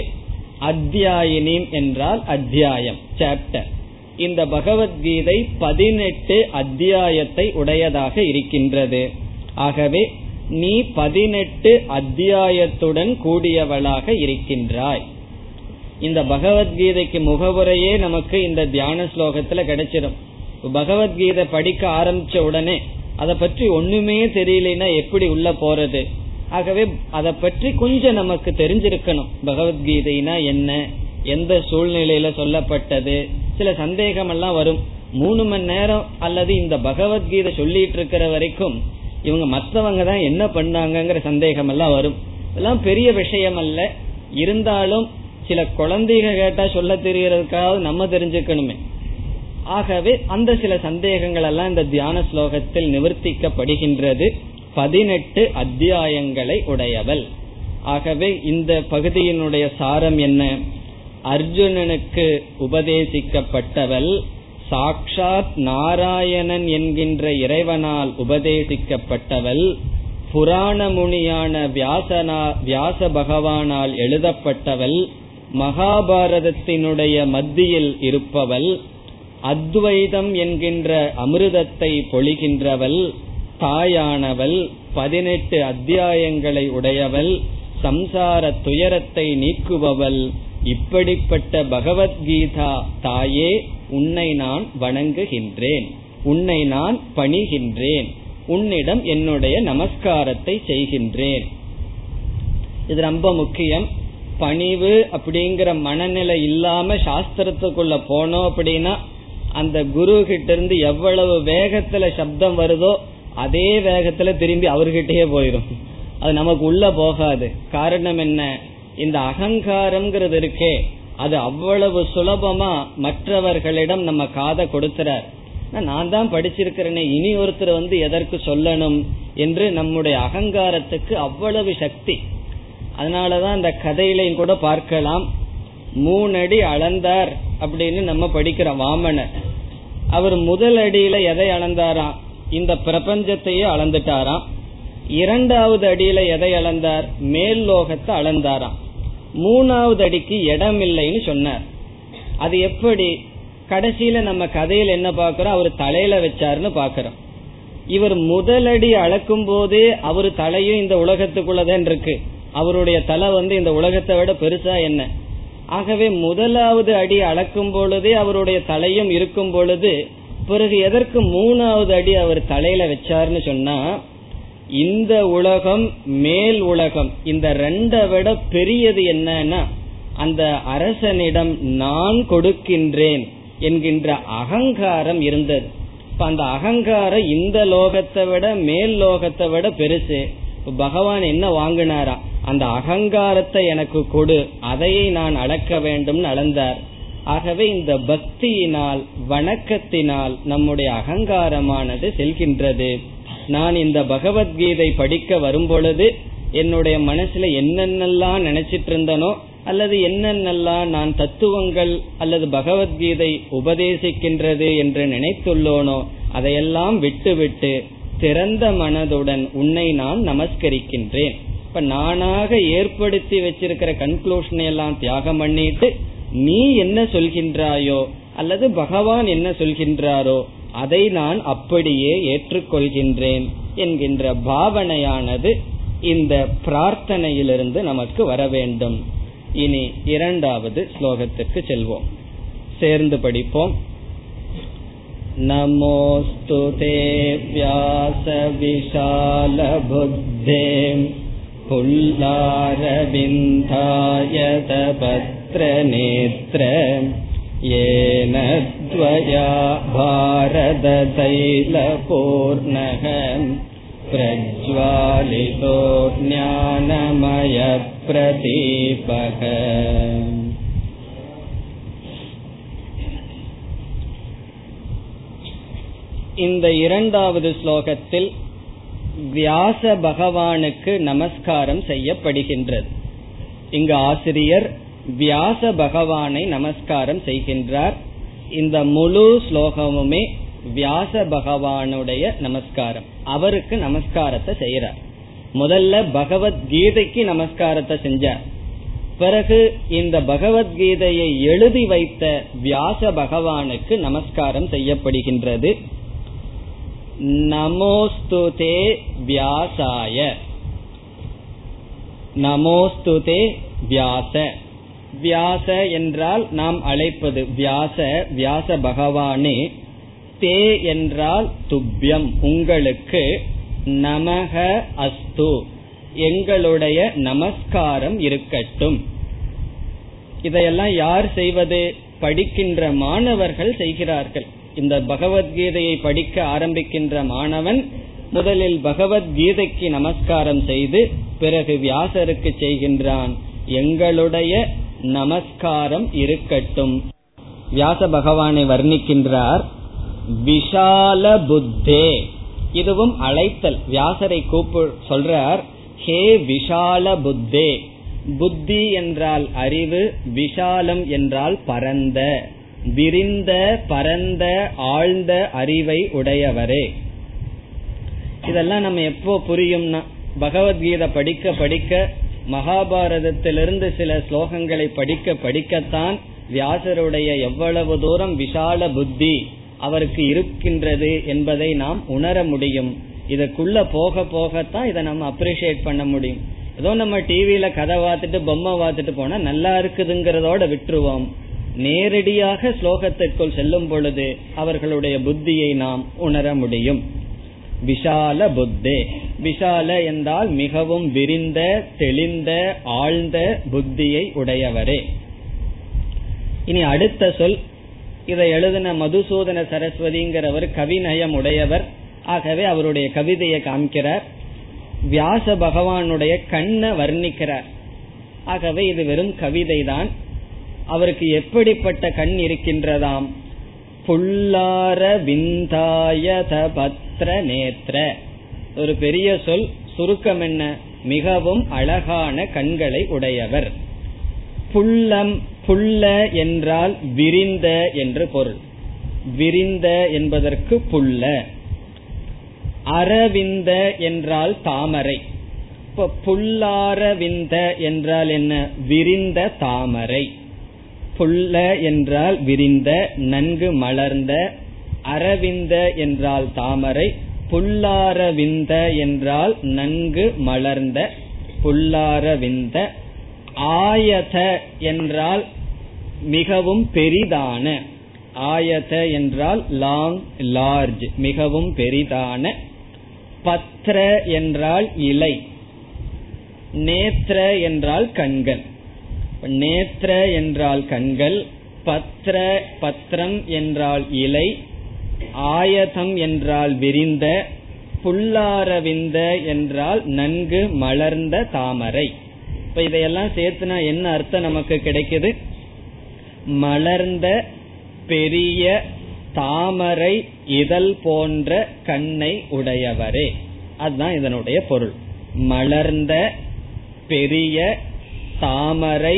அத்தியாயினி என்றால் அத்தியாயம் சாப்டர் இந்த பகவத்கீதை பதினெட்டு அத்தியாயத்தை உடையதாக இருக்கின்றது. ஆகவே நீ பதினெட்டு அத்தியாயத்துடன் கூடியவளாக இருக்கின்றாய். இந்த பகவத்கீதைக்கு முகவுரையே நமக்கு இந்த தியான ஸ்லோகத்துல கிடைச்சிடும் பகவத்கீதை படிக்க ஆரம்பிச்ச உடனே அதை பற்றி ஒண்ணுமே தெரியலனா எப்படி உள்ள போறது? ஆகவே அதை பற்றி கொஞ்சம் நமக்கு தெரிஞ்சிருக்கணும். பகவத்கீதைனா என்ன? எந்த சூழ்நிலையில சொல்லப்பட்டது? சில சந்தேகம் எல்லாம் வரும். மூணு மணி நேரம் அல்லது இந்த பகவத்கீதை சொல்லிட்டு இருக்கிற வரைக்கும் இவங்க மற்றவங்க தான் என்ன பண்ணாங்கிற சந்தேகம் எல்லாம் வரும். இதெல்லாம் பெரிய விஷயம் அல்ல. இருந்தாலும் சில குழந்தைக கேட்டா சொல்ல தெரியறதுக்காவது நம்ம தெரிஞ்சுக்கணுமே. ஆகவே அந்த சில சந்தேகங்கள் எல்லாம் இந்த தியான ஸ்லோகத்தில் நிவர்த்திக்கப்படுகின்றது. பதினெட்டு அத்தியாயங்களை உடையவள். ஆகவே இந்த பகுதியினுடைய சாரம் என்ன? அர்ஜுனனுக்கு உபதேசிக்கப்பட்டவள் சாக்ஷாத் நாராயணன் என்கின்ற இறைவனால் உபதேசிக்கப்பட்டவள் புராண முனியான வியாசனா வியாச பகவானால் எழுதப்பட்டவள் மகாபாரதத்தினுடைய மத்தியில் இருப்பவள் அத்வைதம் என்கின்ற அமிர்தத்தை பொழிகின்றவள் தாயானவள் பதினெட்டு அத்தியாயங்களை உடையவள் சம்சார துயரத்தை நீக்குபவள் இப்படிப்பட்ட பகவத்கீதா தாயே உன்னை நான் வணங்குகின்றேன் உன்னை நான் பணிகின்றேன் உன்னிடம் என்னுடைய நமஸ்காரத்தை செய்கின்றேன். இது ரொம்ப முக்கியம். பணிவு அப்படிங்கிற மனநிலை இல்லாம சாஸ்திரத்துக்குள்ள போனோம் அப்படின்னா அந்த குரு கிட்ட இருந்து எவ்வளவு வேகத்துல சப்தம் வருதோ அதே வேகத்துல திரும்பி அவர்கிட்டயே போயிடும் அது நமக்கு உள்ள போகாது. காரணம் என்ன? இந்த அகங்காரம்ங்கிறது இருக்கே அது அவ்வளவு சுலபமா மற்றவர்களிடம் நம்ம காதை கொடுத்துறார். நான் தான் படிச்சிருக்கிறேனே இனி ஒருத்தர் வந்து எதற்கு சொல்லணும்? என்று நம்முடைய அகங்காரத்துக்கு அவ்வளவு சக்தி. அதனாலதான் அந்த கதையிலையும் கூட பார்க்கலாம். மூணடி அளந்தார் அப்படின்னு நம்ம படிக்கிறோம் வாமனர் அவர் முதல் அடியில எதை அளந்தாராம்? இந்த பிரபஞ்சத்தையே அளந்துட்டாராம். இரண்டாவது அடியில எதை அளந்தார்? மேல் லோகத்தை அளந்தாராம். மூணாவது அடிக்கு இடம் இல்லைன்னு சொன்னார். அது எப்படி? கடைசியில நம்ம கதையில என்ன பாக்குறோம் அவர் தலையில வச்சாருன்னு பாக்குறோம் இவர் முதலடி அளக்கும் போதே அவர் தலையும் இந்த உலகத்துக்குள்ளதான் இருக்கு. அவருடைய தலை வந்து இந்த உலகத்தை விட பெருசா என்ன? ஆகவே முதலாவது அடி அளக்கும் பொழுதே அவருடைய தலையும் இருக்கும் பொழுது பிறகு எதற்கு மூணாவது அடி அவர் தலையில வச்சாருன்னு சொன்னா இந்த உலகம் மேல் உலகம் இந்த ரெண்டை விட பெரியது என்னன்னா அந்த அரசனிடம் நான் கொடுக்கின்றேன் என்கின்ற அகங்காரம் இருந்தது. இப்ப அந்த அகங்காரம் இந்த லோகத்தை விட மேல் லோகத்தை விட பெருசு. பகவான் என்ன வாங்கினாரா? அந்த அகங்காரத்தை எனக்கு கொடு. அதையை நான் அளக்க வேண்டும் அளந்தார். ஆகவே இந்த பக்தியினால் வணக்கத்தினால் நம்முடைய அகங்காரமானது செல்கின்றது. நான் இந்த பகவத்கீதை படிக்க வரும்பொழுது என்னுடைய மனசுல என்னென்னலாம் நினைச்சிட்டு இருந்தனோ அல்லது என்னென்னலாம் நான் தத்துவங்கள் அல்லது பகவத்கீதை உபதேசிக்கின்றது என்று நினைத்துள்ளோனோ அதையெல்லாம் விட்டுவிட்டு திறந்த மனதுடன் உன்னை நான் நமஸ்கரிக்கின்றேன். இப்ப நானாக ஏற்படுத்தி வச்சிருக்கிற கன்க்ளூஷனை எல்லாம் தியாகம் பண்ணிட்டு நீ என்ன சொல்கின்றாயோ அல்லது பகவான் என்ன சொல்கின்றாரோ அதை நான் அப்படியே ஏற்றுக்கொள்கின்றேன் என்கின்ற பாவனையானது இந்த பிரார்த்தனையிலிருந்து நமக்கு வர வேண்டும் இனி இரண்டாவது ஸ்லோகத்திற்கு செல்வோம் சேர்ந்து படிப்போம் नमोऽस्तु ते व्यासविशालबुद्धे पुल्लारविन्धायतपत्रनेत्र येन त्वया भारततैलपूर्णः प्रज्वालितो ज्ञानमयप्रदीपः இந்த இரண்டாவது ஸ்லோகத்தில் வியாச பகவானுக்கு நமஸ்காரம் செய்யப்படுகின்றது. இங்கு ஆசிரியர் வியாச பகவானை நமஸ்காரம் செய்கின்றார். இந்த முழு ஸ்லோகமுமே வியாச பகவானுடைய நமஸ்காரம். அவருக்கு நமஸ்காரத்தை செய்யறார் முதல்ல பகவத்கீதைக்கு நமஸ்காரத்தை செஞ்சார். பிறகு இந்த பகவத்கீதையை எழுதி வைத்த வியாச பகவானுக்கு நமஸ்காரம் செய்யப்படுகின்றது. நமோஸ்துதே வியாசாய நமோஸ்துதே வியாச வியாச என்றால் நாம் அழைப்பது வியாச வியாச பகவானே। தே என்றால் துப்பியம் உங்களுக்கு நமக அஸ்து। எங்களுடைய நமஸ்காரம் இருக்கட்டும். இதையெல்லாம் யார் செய்வது? படிக்கின்ற மாணவர்கள் செய்கிறார்கள். இந்த பகவத்கீதையை படிக்க ஆரம்பிக்கின்ற மாணவன் முதலில் பகவத்கீதைக்கு நமஸ்காரம் செய்து பிறகு வியாசருக்கு செய்கின்றான். எங்களுடைய நமஸ்காரம் இருக்கட்டும். வியாச பகவானை வர்ணிக்கின்றார் விஷால புத்தே. இதுவும் அழைத்தல். வியாசரை கூப்பு சொல்றார் ஹே விஷால புத்தே. புத்தி என்றால் அறிவு விஷாலம் என்றால் பரந்த. விரிந்த பரந்த ஆழ்ந்த அறிவை உடையவரே. இதெல்லாம் நம்ம எப்போ புரியும்னா பகவத்கீதை படிக்க படிக்க மகாபாரதத்திலிருந்து சில ஸ்லோகங்களை படிக்க படிக்கத்தான் வியாசருடைய எவ்வளவு தூரம் விஷால புத்தி அவருக்கு இருக்கின்றது என்பதை நாம் உணர முடியும். இதுக்குள்ள போக போகத்தான் இதை நம்ம அப்ரிஷியேட் பண்ண முடியும். ஏதோ நம்ம டிவியில கதை பார்த்துட்டு பொம்மை பார்த்துட்டு போனா நல்லா இருக்குதுங்கிறதோட விட்டுருவோம். நேரடியாக ஸ்லோகத்திற்குள் செல்லும் பொழுது அவர்களுடைய புத்தியை நாம் உணர முடியும். விஷால புத்தே. விஷால என்றால் மிகவும் விரிந்த தெளிந்த ஆழ்ந்த புத்தியை உடையவரே. இனி அடுத்த சொல். இதை எழுதின மதுசூதன சரஸ்வதிங்கிறவர் கவிநயம் உடையவர். ஆகவே அவருடைய கவிதையை காமிக்கிறார். வியாச பகவானுடைய கண்ணை வர்ணிக்கிறார். ஆகவே இது வெறும் கவிதை தான் அவருக்கு எப்படிப்பட்ட கண் இருக்கின்றதாம்? புல்லார விந்தாயத பத்ர நேத்ர. ஒரு பெரிய சொல் சுருக்கம் என்ன? மிகவும் அழகான கண்களை உடையவர். புல்லம் புல்ல என்றால் விரிந்த என்று பொருள். விரிந்த என்பதற்கு புல்ல. அரவிந்த என்றால் தாமரை. இப்ப புல்லாரவிந்த என்றால் என்ன? விரிந்த தாமரை. புல்ல என்றால் விரிந்த நன்கு மலர்ந்த அரவிந்த என்றால் தாமரை புல்லாரவிந்த என்றால் நன்கு மலர்ந்த புல்லாரவிந்த ஆயத என்றால் மிகவும் பெரிதான ஆயத என்றால் லாங் லார்ஜ் மிகவும் பெரிதான பத்ர என்றால் இலை நேத்ர என்றால் கண்கள் நேத்ர என்றால் கண்கள் பத்ர பத்ரம் என்றால் இலை ஆயதம் என்றால் விரிந்த புல்லாரவிந்த என்றால் நன்கு மலர்ந்த தாமரை. இப்ப இதையெல்லாம் சேர்த்துனா என்ன அர்த்தம் நமக்கு கிடைக்குது? மலர்ந்த பெரிய தாமரை இதழ் போன்ற கண்ணை உடையவரே. அதுதான் இதனுடைய பொருள். மலர்ந்த பெரிய தாமரை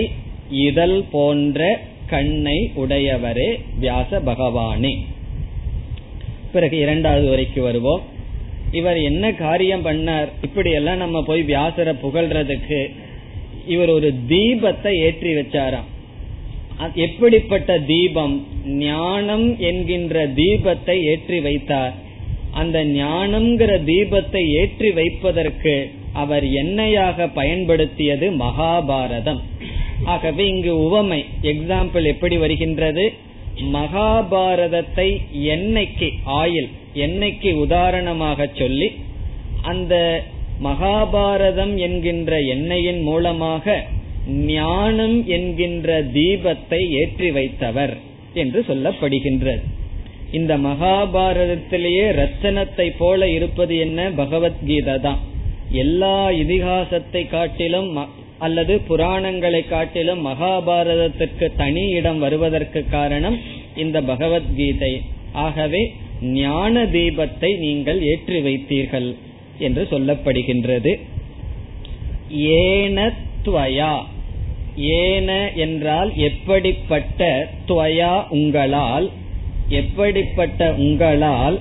இதழ் போன்ற கண்ணை உடையவரே வியாச பகவானே பிறகு இரண்டாவது வரைக்கு வருவோம். இவர் என்ன காரியம் பண்ணார்? இப்படி எல்லாம் நம்ம போய் வியாசரை புகழ்றதுக்கு இவர் ஒரு தீபத்தை ஏற்றி வச்சாராம். எப்படிப்பட்ட தீபம்? ஞானம் என்கின்ற தீபத்தை ஏற்றி வைத்தார். அந்த ஞானம்ங்கிற தீபத்தை ஏற்றி வைப்பதற்கு அவர் எண்ணெயாக பயன்படுத்தியது மகாபாரதம். ஆகவே இங்கு உவமை எக்ஸாம்பிள் எப்படி வருகின்றது? மகாபாரதத்தை எண்ணெய்க்கு ஆயில் எண்ணெய்க்கு உதாரணமாக சொல்லி அந்த மகாபாரதம் என்கின்ற எண்ணெயின் மூலமாக ஞானம் என்கின்ற தீபத்தை ஏற்றி வைத்தவர் என்று சொல்லப்படுகின்றது. இந்த மகாபாரதத்திலேயே ரத்தனத்தை போல இருப்பது என்ன? பகவத்கீதை தான். எல்லா இதிகாசத்தை காட்டிலும் அல்லது புராணங்களை காட்டிலும் மகாபாரதத்திற்கு தனி இடம் வருவதற்கு காரணம் இந்த பகவத்கீதை. ஆகவே ஞான தீபத்தை நீங்கள் ஏற்றி வைத்தீர்கள் என்று சொல்லப்படுகின்றது. ஏன துவயா. ஏன என்றால் எப்படிப்பட்ட துவயா உங்களால் எப்படிப்பட்ட உங்களால்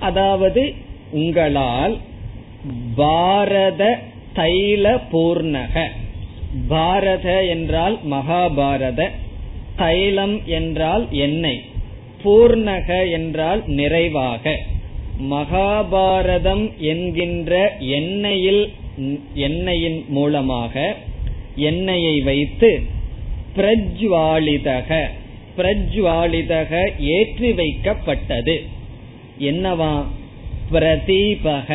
அதாவது உங்களால் பாரத தைல பூர்ணக. பாரத என்றால் மகாபாரத தைலம் என்றால் எண்ணெய் பூர்ணக என்றால் நிறைவாக. மகாபாரதம் என்கின்ற எண்ணெயில் எண்ணெயின் மூலமாக எண்ணெயை வைத்து பிரஜ்வாலிதக பிரஜ்வாலிதக ஏற்றி வைக்கப்பட்டது. என்னவா? பிரதீபக.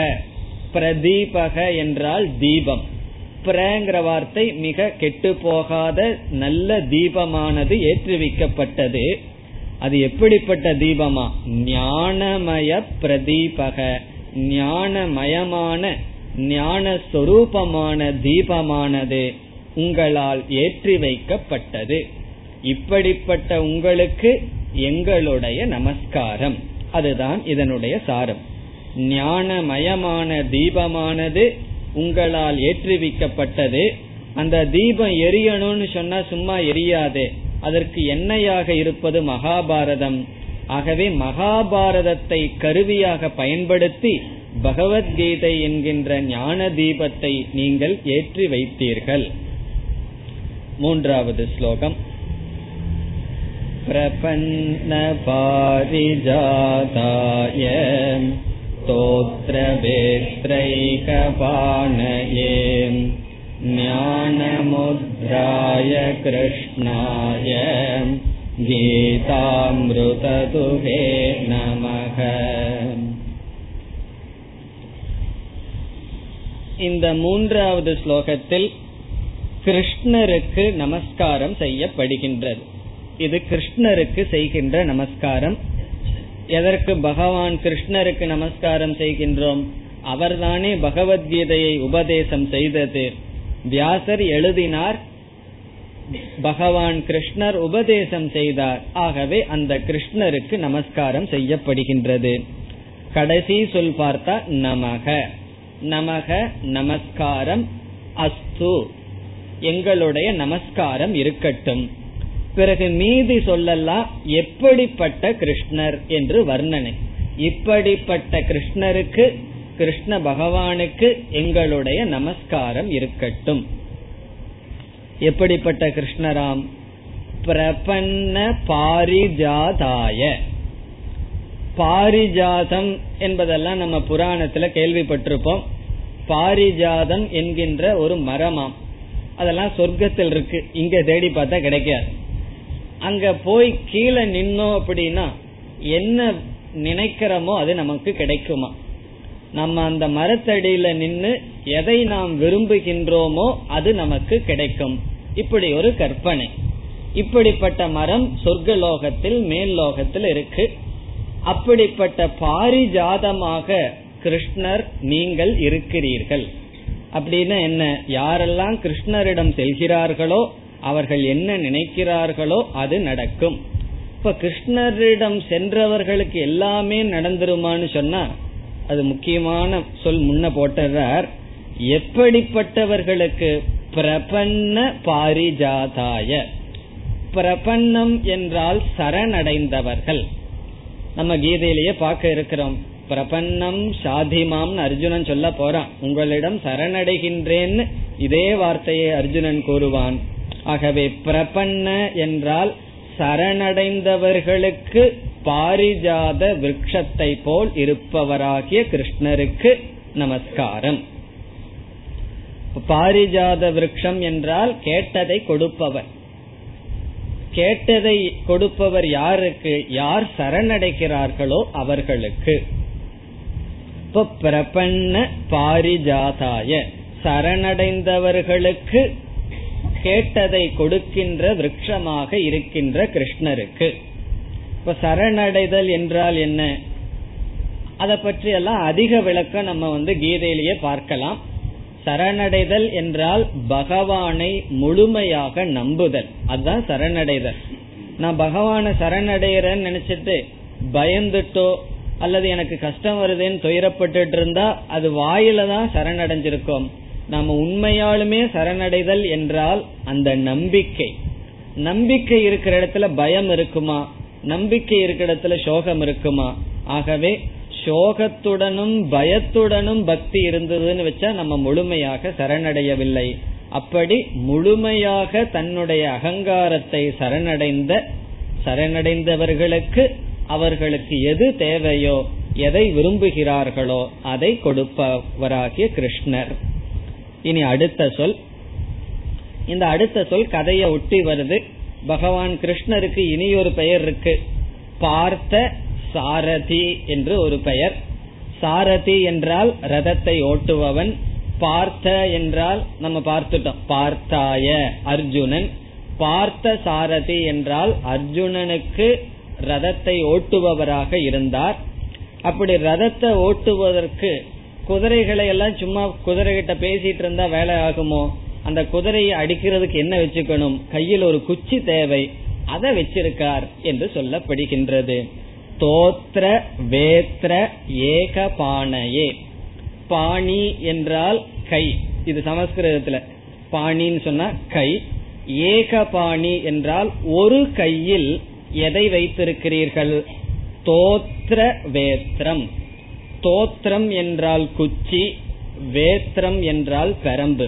பிரதீபக என்றால் தீபம். பிரங்கிற வார்த்தை மிக கெட்டு போகாத நல்ல தீபமானது ஏற்றுவிக்கப்பட்டது. அது எப்படிப்பட்ட தீபமா? ஞானமய பிரதீபக. ஞானமயமான ஞான சொரூபமான தீபமானது உங்களால் ஏற்றி வைக்கப்பட்டது. இப்படிப்பட்ட உங்களுக்கு எங்களுடைய நமஸ்காரம். அதுதான் இதனுடைய சாரம். ஞானமயமான தீபமானது உங்களால் ஏற்றுவிக்கப்பட்டது அந்த தீபம் எரியணும்னு சொன்னா சும்மா எரியாதே அதற்கு எண்ணெயாக இருப்பது மகாபாரதம் ஆகவே மகாபாரதத்தை கருவியாக பயன்படுத்தி பகவத்கீதை என்கின்ற ஞான தீபத்தை நீங்கள் ஏற்றி வைத்தீர்கள் மூன்றாவது ஸ்லோகம் प्रपन्नपारिजाताय स्तोत्रवेत्रैकपाणये ज्ञानमुद्राय कृष्णाय गीतामृतदुहे नमः இந்த மூன்றாவது ஸ்லோகத்தில் கிருஷ்ணருக்கு நமஸ்காரம் செய்யப்படுகின்றது இது கிருஷ்ணருக்கு செய்கின்ற நமஸ்காரம் எதற்கு பகவான் கிருஷ்ணருக்கு நமஸ்காரம் செய்கின்றோம்? அவர்தானே பகவத்கீதையை உபதேசம் செய்தது. வியாசர் எழுதினார் பகவான் கிருஷ்ணர் உபதேசம் செய்தார். ஆகவே அந்த கிருஷ்ணருக்கு நமஸ்காரம் செய்யப்படுகின்றது. கடைசி சொல் பார்த்தா நமக. நமக நமஸ்காரம் அஸ்து. எங்களுடைய நமஸ்காரம் இருக்கட்டும். பிறகு மீதி சொல்லலாம் எப்படிப்பட்ட கிருஷ்ணர் என்று வர்ணனை. இப்படிப்பட்ட கிருஷ்ணருக்கு கிருஷ்ண பகவானுக்கு எங்களுடைய நமஸ்காரம் இருக்கட்டும். எப்படிப்பட்ட கிருஷ்ணராம்? பிரபன்ன பாரிஜாதாய. பாரிஜாதம் என்பதெல்லாம் நம்ம புராணத்துல கேள்விப்பட்டிருப்போம். பாரிஜாதம் என்கின்ற ஒரு மரமாம். அதெல்லாம் சொர்க்கத்தில் இருக்கு இங்க தேடி பார்த்தா கிடைக்காது. அங்க போய் கீழே நின்னோம் அப்படின்னா என்ன நினைக்கிறோமோ அது நமக்கு கிடைக்குமா? நம்ம அந்த மரத்தடியில நின்று எதை நாம் விரும்புகின்றோமோ அது நமக்கு கிடைக்கும். இப்படி ஒரு கற்பனை. இப்படிப்பட்ட மரம் சொர்க்கலோகத்தில் மேல் லோகத்தில் இருக்கு. அப்படிப்பட்ட பாரிஜாதமாக கிருஷ்ணர் நீங்கள் இருக்கிறீர்கள். அப்படின்னு என்ன? யாரெல்லாம் கிருஷ்ணரிடம் செல்கிறார்களோ அவர்கள் என்ன நினைக்கிறார்களோ அது நடக்கும். இப்ப கிருஷ்ணரிடம் சென்றவர்களுக்கு எல்லாமே நடந்துருமான்னு சொன்னா அது முக்கியமான சொல் முன்ன போட்டுறார் எப்படிப்பட்டவர்களுக்கு? பிரபன்ன பாரிஜாதாய. பிரபன்னம் என்றால் சரணடைந்தவர்கள். நம்ம கீதையிலேயே பார்க்க இருக்கிறோம். பிரபன்னம் சாதிமாம்னு அர்ஜுனன் சொல்ல போறான். உங்களிடம் சரணடைகின்றேன்னு இதே வார்த்தையை அர்ஜுனன் கூறுவான். ஆகவே பிரபன்ன என்றால் சரணடைந்தவர்களுக்கு பாரிஜாத விரக்ஷத்தை போல் இருப்பவராகிய கிருஷ்ணருக்கு நமஸ்காரம். பாரிஜாத விரக்ஷம் என்றால் கேட்டதை கொடுப்பவர். கேட்டதை கொடுப்பவர் யாருக்கு? யார் சரணடைகிறார்களோ அவர்களுக்கு. இப்போ பிரபன்ன பாரிஜாதாய சரணடைந்தவர்களுக்கு கேட்டதை கொடுக்கின்ற விரக்ஷமாக இருக்கின்ற கிருஷ்ணருக்கு. இப்ப சரணடைதல் என்றால் என்ன? அதை பற்றி எல்லாம் அதிக விளக்கம் நம்ம வந்து கீதையிலேயே பார்க்கலாம். சரணடைதல் என்றால் பகவானை முழுமையாக நம்புதல். அதுதான் சரணடைதல். நான் பகவான சரணடைகிறேன்னு நினைச்சிட்டு பயந்துட்டோ அல்லது எனக்கு கஷ்டம் வருதுன்னு துயரப்பட்டு இருந்தா அது வாயில தான் சரணடைஞ்சிருக்கோம். நாம உண்மையாலுமே சரணடைதல் என்றால் அந்த நம்பிக்கை. நம்பிக்கை இருக்கிற இடத்துல பயம் இருக்குமா? நம்பிக்கை இருக்கிற இடத்துல சோகம் இருக்குமா? ஆகவே சோகத்துடனும் பயத்துடனும் பக்தி இருந்ததுன்னு வச்சா நம்ம முழுமையாக சரணடையவில்லை. அப்படி முழுமையாக தன்னுடைய அகங்காரத்தை சரணடைந்த சரணடைந்தவர்களுக்கு அவர்களுக்கு எது தேவையோ எதை விரும்புகிறார்களோ அதை கொடுப்பவராகிய கிருஷ்ணர். இனி அடுத்த சொல். இந்த அடுத்த சொல் கதையை ஒட்டி வருது. பகவான் கிருஷ்ணருக்கு இனி ஒரு பெயர் இருக்கு. பார்த்த சாரதி என்று ஒரு பெயர். சாரதி என்றால் ரதத்தை ஓட்டுபவன். பார்த்த என்றால் நம்ம பார்த்துட்டோம். பார்த்தாய அர்ஜுனன். பார்த்த சாரதி என்றால் அர்ஜுனனுக்கு ரதத்தை ஓட்டுபவராக இருந்தார். அப்படி ரதத்தை ஓட்டுவதற்கு குதிரைகளை எல்லாம் சும்மா குதிரை கிட்ட பேசிட்டு இருந்தா வேலை ஆகுமோ? அந்த குதிரையை அடிக்கிறதுக்கு என்ன வச்சுக்கணும்? கையில் ஒரு குச்சி தேவை. அதை வச்சிருக்கார் என்று சொல்லப்படுகின்றது. தோத்ர வேத்ர ஏக பானையே பாணி என்றால் கை. இது சமஸ்கிருதத்துல. பாணின்னு சொன்னா கை. ஏக பாணி என்றால் ஒரு கையில் எதை வைத்திருக்கிறீர்கள்? தோத்ர வேத்ரம் தோத்திரம் என்றால் குச்சி வேத்திரம் என்றால் பெரம்பு.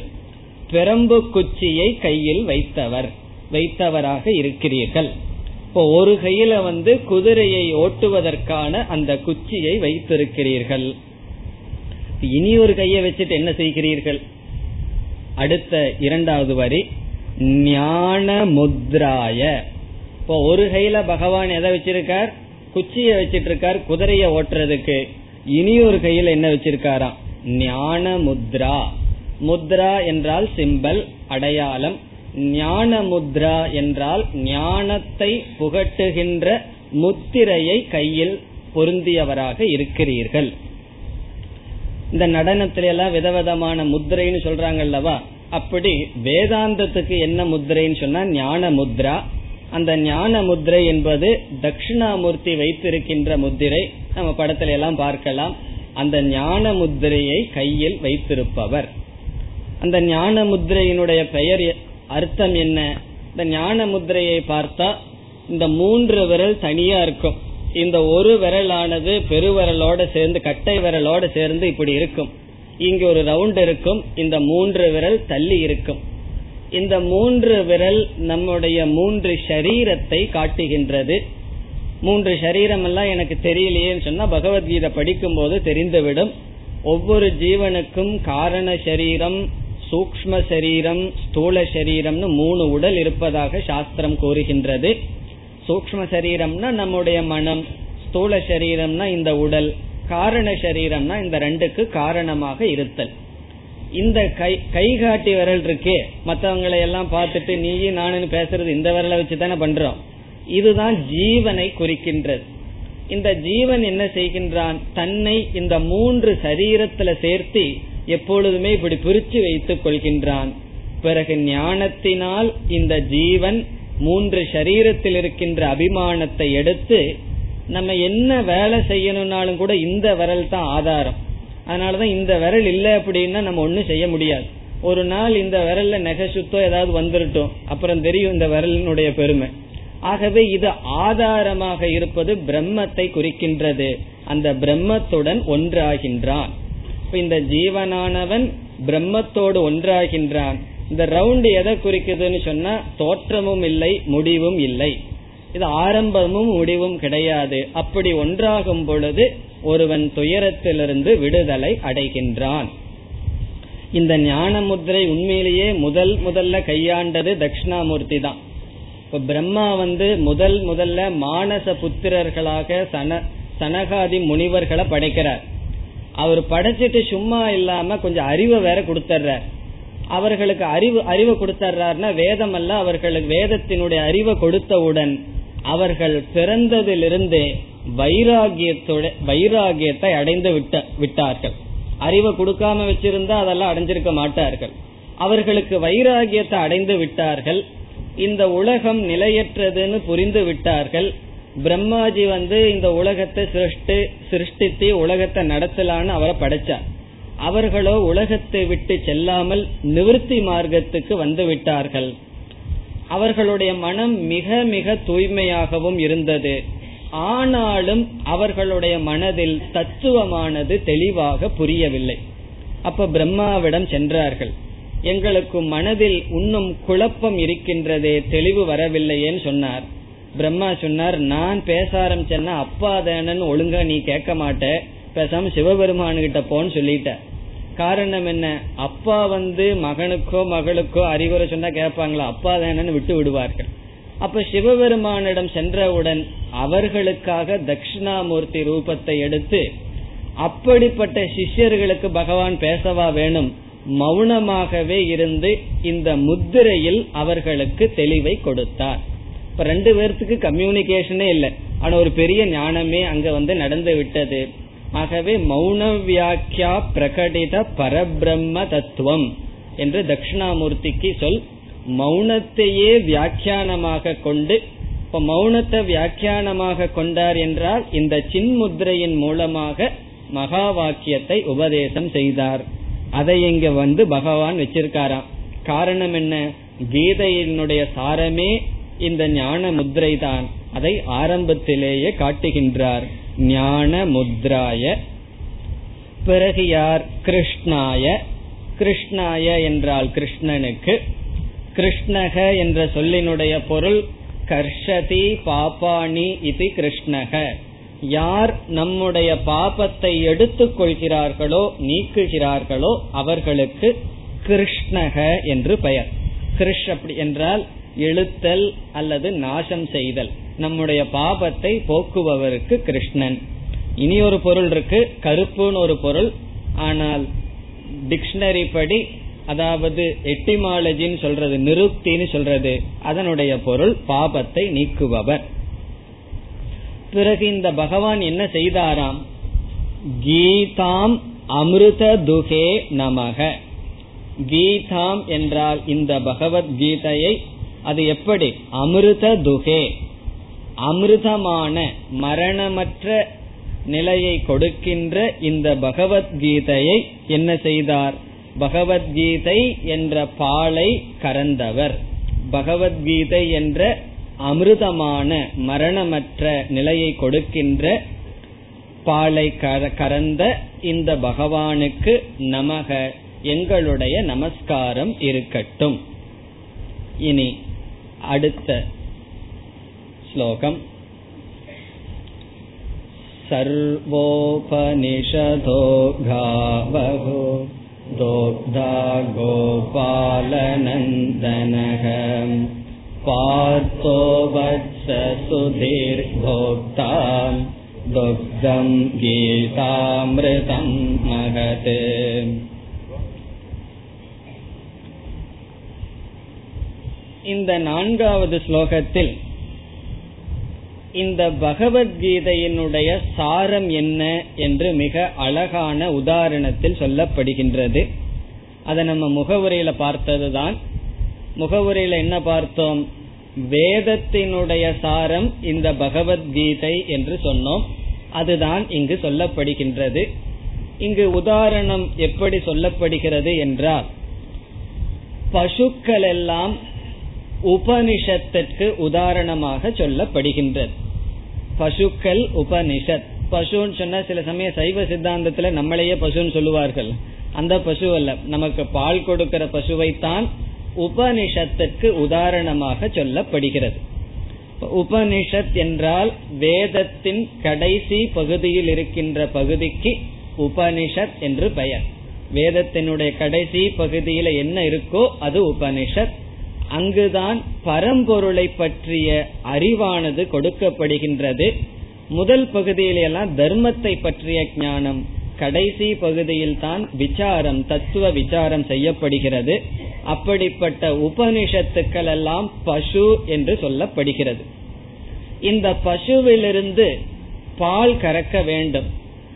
பெரம்பு குச்சியை கையில் வைத்தவர் வைத்தவராக இருக்கிறீர்கள். இப்போ ஒரு கையில வந்து குதிரையை ஓட்டுவதற்கான அந்த குச்சியை வைத்திருக்கிறீர்கள். இனி ஒரு கையை வச்சுட்டு என்ன செய்கிறீர்கள்? அடுத்த இரண்டாவது வரி ஞான முத்ராய. இப்போ ஒரு கையில பகவான் எதை வச்சிருக்கார்? குச்சியை வச்சிட்டு இருக்கார் குதிரையை ஓட்டுறதுக்கு. இனி ஒரு கையில என்ன வச்சிருக்காராம் ஞான முத்ரா. முத்ரா என்றால் சிம்பல் அடையாளம். ஞான முத்ரா என்றால் ஞானத்தை புகட்டுகின்ற முத்திரையை கையில் பொருந்தியவராக இருக்கிறீர்கள். இந்த நடனத்தில எல்லாம் விதவிதமான முத்திரைன்னு சொல்றாங்கல்லவா அப்படி வேதாந்தத்துக்கு என்ன முத்திரைன்னு சொன்னா ஞான முத்ரா. அந்த ஞான முத்திரை என்பது தட்சிணாமூர்த்தி வைத்திருக்கின்ற முத்திரை. நம்ம படத்துல எல்லாம் பார்க்கலாம். அந்த ஞான முத்திரையை கையில் வைத்திருப்பவர். அந்த ஞான முத்திரையினுடைய பெயர் அர்த்தம் என்ன? இந்த ஞான முத்திரையை பார்த்தா இந்த மூன்று விரல் தனியா இருக்கும். இந்த ஒரு விரலானது பெருவிரலோட சேர்ந்து கட்டை விரலோட சேர்ந்து இப்படி இருக்கும். இங்கு ஒரு ரவுண்ட் இருக்கும். இந்த மூன்று விரல் தள்ளி இருக்கும். இந்த மூன்று விரல் நம்முடைய மூன்று ஷரீரத்தை காட்டுகின்றது. மூன்று சரீரம் எல்லாம் எனக்கு தெரியலையேன்னு சொன்னா பகவத்கீதை படிக்கும் போது தெரிந்துவிடும். ஒவ்வொரு ஜீவனுக்கும் காரண சரீரம் சூக்ம சரீரம் ஸ்தூல சரீரம்னு மூணு உடல் இருப்பதாக சாஸ்திரம் கூறுகின்றது. சூக்ம சரீரம்னா நம்முடைய மனம் ஸ்தூல சரீரம்னா இந்த உடல் காரண சரீரம்னா இந்த ரெண்டுக்கு காரணமாக இருத்தல். இந்த கை கை காட்டி விரல் இருக்கே. மற்றவங்களை எல்லாம் பார்த்துட்டு நீயும் நானும் பேசுறது இந்த விரலை வச்சு தானே பண்றோம். இதுதான் ஜீவனை குறிக்கின்றது. இந்த ஜீவன் என்ன செய்கின்றான்? தன்னை இந்த மூன்று சரீரத்துல சேர்த்தி எப்பொழுதுமே இப்படி பிரிச்சு வைத்துக் கொள்கின்றான். பிறகு ஞானத்தினால் இந்த ஜீவன் மூன்று சரீரத்தில் இருக்கின்ற அபிமானத்தை எடுத்து நம்ம என்ன வேலை செய்யணும்னாலும் கூட இந்த விரல் தான் ஆதாரம். அதனாலதான் இந்த விரல் இல்லை அப்படின்னா நம்ம ஒன்னும் செய்ய முடியாது. ஒரு நாள் இந்த விரல்ல நெகசுத்தோ ஏதாவது வந்துருட்டோம். அப்புறம் தெரியும் இந்த விரலினுடைய பெருமை. ஆகவே இது ஆதாரமாக இருப்பது பிரம்மத்தை குறிக்கின்றது. அந்த பிரம்மத்துடன் ஒன்றாகின்றான். இந்த ஜீவனானவன் பிரம்மத்தோடு ஒன்றாகின்றான். இந்த ரவுண்ட் எதை குறிக்குதுன்னு சொன்னா தோற்றமும் இல்லை முடிவும் இல்லை. இது ஆரம்பமும் முடிவும் கிடையாது. அப்படி ஒன்றாகும் பொழுது ஒருவன் துயரத்திலிருந்து விடுதலை அடைகின்றான். இந்த ஞான முத்திரை உண்மையிலேயே முதல் முதல்ல கையாண்டது தட்சிணாமூர்த்தி தான் இப்ப பிரம்மா வந்து முதல் முதல்ல மானச புத்திரர்களாக சன சனகாதி முனிவர்களை படைக்கிறார். அவர் படைச்சிட்டு சும்மா இல்லாம கொஞ்சம் அறிவை வேற கொடுத்துட்றார் அவர்களுக்கு அறிவு அறிவு கொடுத்துட்றாருன்னா வேதம் அல்ல அவர்களுக்கு வேதத்தினுடைய அறிவை கொடுத்தவுடன் அவர்கள் பிறந்ததிலிருந்தே வைராகியத்தோட வைராகியத்தை அடைந்து விட்ட விட்டார்கள். அறிவை கொடுக்காம வச்சிருந்தா அதெல்லாம் அடைஞ்சிருக்க மாட்டார்கள். அவர்களுக்கு வைராகியத்தை அடைந்து விட்டார்கள். இந்த உலகம் நிலையற்றதுன்னு புரிந்து விட்டார்கள். பிரம்மாஜி வந்து இந்த உலகத்தை சிருஷ்டி சிருஷ்டித்து உலகத்தை நடத்தலான்னு அவரை படைச்சார். அவர்களோ உலகத்தை விட்டு செல்லாமல் நிவர்த்தி மார்க்கத்துக்கு வந்து விட்டார்கள். அவர்களுடைய மனம் மிக மிக தூய்மையாகவும் இருந்தது. ஆனாலும் அவர்களுடைய மனதில் தத்துவமானது தெளிவாக புரியவில்லை. அப்ப பிரம்மாவிடம் சென்றார்கள். எங்களுக்கு மனதில் இன்னும் குழப்பம் இருக்கின்றதே தெளிவு வரவில்லையேன்னு சொன்னார். பிரம்மா சொன்னார் நான் பேச ஆரம்பிச்சேன்னா அப்பா தானன்னு ஒழுங்கா நீ கேட்க மாட்ட. பேசாம சிவபெருமானு கிட்ட போன்னு சொல்லிட்ட. காரணம் என்ன? அப்பா வந்து மகனுக்கோ மகளுக்கோ அறிவுரை சொன்னா கேட்பாங்களா? அப்பா தானன்னு விட்டு விடுவார்கள். அப்ப சிவபெருமானிடம் சென்றவுடன் அவர்களுக்காக தட்சிணாமூர்த்தி ரூபத்தை எடுத்து அப்படிப்பட்ட சிஷ்யர்களுக்கு பகவான் பேசவா வேணும் மௌனமாகவே இருந்து இந்த முத்திரையில் அவர்களுக்கு தெளிவை கொடுத்தார். இப்ப ரெண்டு பேர்த்துக்கு கம்யூனிகேஷனே இல்லை. ஆனா ஒரு பெரிய ஞானமே அங்க வந்து நடந்து விட்டது. ஆகவே மௌன வியாக்கியா பிரகடித பரபிரம்ம தத்துவம் என்று தட்சிணாமூர்த்திக்கு சொல் மௌனத்தையே வியாக்கியானமாக கொண்டு இப்ப மௌனத்தை வியாக்கியானமாக கொண்டார் என்றால் இந்த சின்முத்திரையின் மூலமாக மகா வாக்கியத்தை உபதேசம் செய்தார். அதை இங்க வந்து பகவான் வச்சிருக்காராம். காரணம் என்ன? கீதையினுடைய சாரமே இந்த ஞான முத்ரை தான். அதை ஆரம்பத்திலேயே காட்டுகின்றார். ஞான முத்ராய பிறகு யார்? கிருஷ்ணாய. கிருஷ்ணாய என்றால் கிருஷ்ணனுக்கு கிருஷ்ணக என்ற சொல்லினுடைய பொருள் கர்ஷதி பாபாணி இது கிருஷ்ணக. யார் நம்முடைய பாபத்தை எடுத்துக் கொள்கிறார்களோ நீக்குகிறார்களோ அவர்களுக்கு கிருஷ்ணக என்று பெயர். கிருஷ் அப்படி என்றால் இழுத்தல் அல்லது நாசம் செய்தல். நம்முடைய பாபத்தை போக்குபவருக்கு கிருஷ்ணன். இனி ஒரு பொருள் இருக்கு கருப்புன்னு ஒரு பொருள். ஆனால் டிக்ஷனரி படி அதாவது எட்டிமாலஜின்னு சொல்றது நிருப்தின்னு சொல்றது அதனுடைய பொருள் பாபத்தை நீக்குபவர். பிறகு இந்த பகவான் என்ன செய்தாராம்? கீதாம் அமிர்த துகே நமக. கீதாம் என்றால் இந்த பகவத்கீதையை அது எப்படி? அமிர்த துகே. அமிர்தமான மரணமற்ற நிலையை கொடுக்கின்ற இந்த பகவத்கீதையை என்ன செய்தார்? பகவத்கீதை என்ற பாலை கறந்தவர் பகவத்கீதை என்ற அமிர்தமான மரணமற்ற நிலையை கொடுக்கின்ற பாலை கறந்த இந்த பகவானுக்கு நமக எங்களுடைய நமஸ்காரம் இருக்கட்டும் இனி அடுத்த ஸ்லோகம் सर्वोपनिषदो गावहो दोग्धा गोपालनन्दनः पार्थो वत्स सुधीर्भोक्ता दुग्धम् गीतामृतम् महत् இந்த நான்காவது ஸ்லோகத்தில் இந்த பகவத்கீதையினுடைய சாரம் என்ன என்று மிக அழகான உதாரணத்தில் சொல்லப்படுகின்றது. அதை நம்ம முகவுரையில பார்த்ததுதான். முகவுரையில என்ன பார்த்தோம்? வேதத்தினுடைய சாரம் இந்த பகவத்கீதை என்று சொன்னோம். அதுதான் இங்கு சொல்லப்படுகின்றது. இங்கு உதாரணம் எப்படி சொல்லப்படுகிறது என்றால் பசுக்கள் எல்லாம் உபனிஷத்திற்கு உதாரணமாக சொல்லப்படுகின்றது. பசுக்கள் உபனிஷத். பசுன்னு சொன்னா சில சமயம் சைவ சித்தாந்தத்துல நம்மளையே பசுன்னு சொல்லுவார்கள். அந்த பசு அல்ல. நமக்கு பால் கொடுக்கிற பசுவைத்தான் உபனிஷத்துக்கு உதாரணமாக சொல்லப்படுகிறது. உபனிஷத் என்றால் வேதத்தின் கடைசி பகுதியில் இருக்கின்ற பகுதிக்கு உபனிஷத் என்று பெயர். வேதத்தினுடைய கடைசி பகுதியில என்ன இருக்கோ அது உபனிஷத். அங்குதான் பரம்பொருளை பற்றிய அறிவானது கொடுக்கப்படுகின்றது. முதல் பகுதியிலெல்லாம் தர்மத்தை பற்றிய ஞானம் கடைசி பகுதியில் தான் விசாரம் தத்துவ விசாரம் செய்யப்படுகிறது. அப்படிப்பட்ட உபனிஷத்துக்கள் எல்லாம் பசு என்று சொல்லப்படுகிறது. இந்த பசுவிலிருந்து பால் கறக்க வேண்டும்.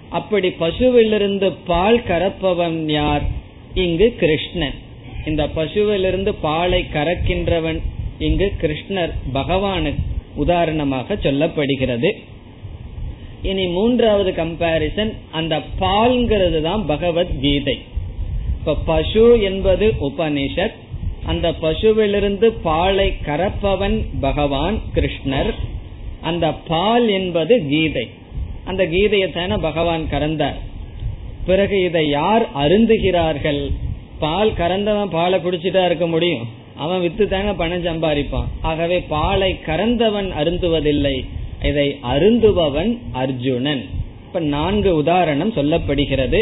அப்படி பசுவிலிருந்து பால் கறப்பவன் யார்? இங்கு கிருஷ்ணன். இந்த பசுவிலிருந்து பாலை கறக்கின்றவன் இங்கு கிருஷ்ணர் பகவானு உதாரணமாக சொல்லப்படுகிறது. இனி மூன்றாவது கம்பாரிசன் அந்த பால்ங்கிறது தான் பகவத்கீதை. இப்ப பசு என்பது உபனிஷத் அந்த பசுவிலிருந்து பாலை கறப்பவன் பகவான் கிருஷ்ணர் அந்த பால் என்பது கீதை. அந்த கீதையை தானே பகவான் கறந்தார். பிறகு இதை யார் அருந்துகிறார்கள்? பால் கறந்தவன் பாலை பிடிச்சிட்டா இருக்க முடியும். அவன் வித்து தாங்க பணம் சம்பாதிப்பான். ஆகவே பாலை கறந்தவன் அருந்துவதில்லை. இதை அருந்துபவன் அர்ஜுனன். இப்ப நான்கு உதாரணம் சொல்லப்படுகிறது.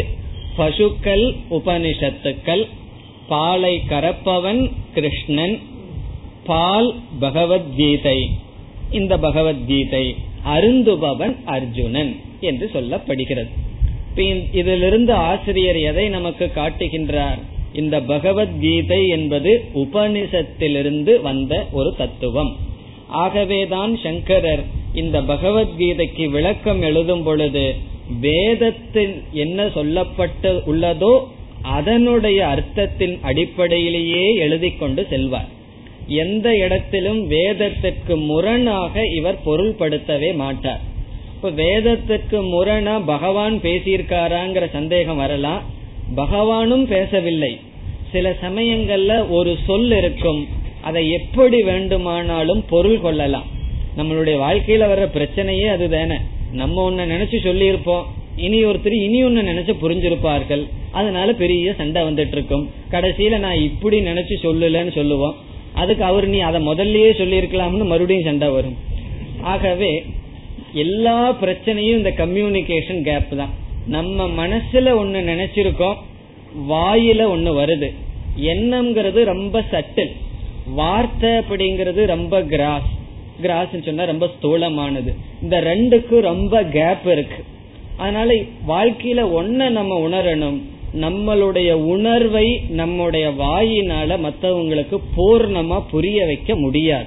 பசுக்கள் உபனிஷத்துக்கள் பாலை கறப்பவன் கிருஷ்ணன் பால் பகவத்கீதை. இந்த பகவத்கீதை அருந்துபவன் அர்ஜுனன் என்று சொல்லப்படுகிறது. இதிலிருந்து ஆசிரியர் எதை நமக்கு காட்டுகின்றார்? இந்த பகவத்கீதை என்பது உபனிஷத்திலிருந்து வந்த ஒரு தத்துவம். ஆகவேதான் சங்கரர் இந்த பகவத்கீதைக்கு விளக்கம் எழுதும் பொழுது வேதத்தில் என்ன சொல்லப்பட்டு உள்ளதோ அதனுடைய அர்த்தத்தின் அடிப்படையிலேயே எழுதி கொண்டு செல்வார். எந்த இடத்திலும் வேதத்திற்கு முரணாக இவர் பொருள்படுத்தவே மாட்டார். இப்ப வேதத்துக்கு முரணா பகவான் பேசியிருக்காராங்கிற சந்தேகம் வரலாம். பகவானும் பேசவில்லை. சில சமயங்கள்ல ஒரு சொல் இருக்கும். அதை எப்படி வேண்டுமானாலும் பொருள் கொள்ளலாம். நம்மளுடைய வாழ்க்கையில வர்ற பிரச்சனையே அதுதானே நம்ம ஒன்ன நினைச்சு சொல்லி இருப்போம் இனி ஒருத்தர் இனி ஒன்னு நினைச்சு புரிஞ்சிருப்பார்கள். அதனால பெரிய சண்டை வந்துட்டு இருக்கும் கடைசியில நான் இப்படி நினைச்சு சொல்லலன்னு சொல்லுவோம். அதுக்கு அவர் நீ அதை முதல்லயே சொல்லி இருக்கலாம்னு மறுபடியும் சண்டை வரும். ஆகவே எல்லா பிரச்சனையும் இந்த கம்யூனிகேஷன் கேப் தான். நம்ம மனசுல ஒண்ணு நினைச்சிருக்கோம் வாயில ஒண்ணு வருது. எண்ணம்ங்கிறது ரொம்ப சட்டில் வார்த்தை அப்படிங்கிறது ரொம்ப கிராஸ் கிராஸ் சொன்னா ரொம்ப ஸ்தூலமானது. இந்த ரெண்டுக்கும் ரொம்ப கேப் இருக்கு. அதனால வாழ்க்கையில ஒன்ன நம்ம உணரணும். நம்மளுடைய உணர்வை நம்முடைய வாயினால மற்றவங்களுக்கு பூர்ணமா புரிய வைக்க முடியாது.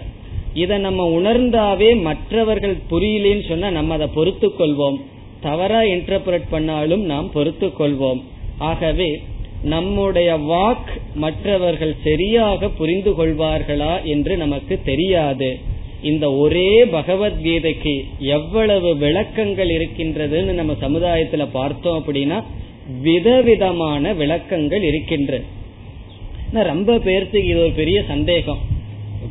இதை நம்ம உணர்ந்தாவே மற்றவர்கள் புரியலன்னு சொன்னா நம்ம அதை பொறுத்து கொள்வோம் தவறா இன்டர்பிரட் பண்ணாலும் நாம் பொறுத்து கொள்வோம். ஆகவே நம்முடைய வாக் மற்றவர்கள் சரியாக புரிந்து கொள்வார்களா என்று நமக்கு தெரியாது. இந்த ஒரே பகவத்கீதைக்கு எவ்வளவு விளக்கங்கள் இருக்கின்றதுன்னு நம்ம சமுதாயத்துல பார்த்தோம் அப்படின்னா விதவிதமான விளக்கங்கள் இருக்கின்றது ரொம்ப பேர்த்துக்கு இது ஒரு பெரிய சந்தேகம்.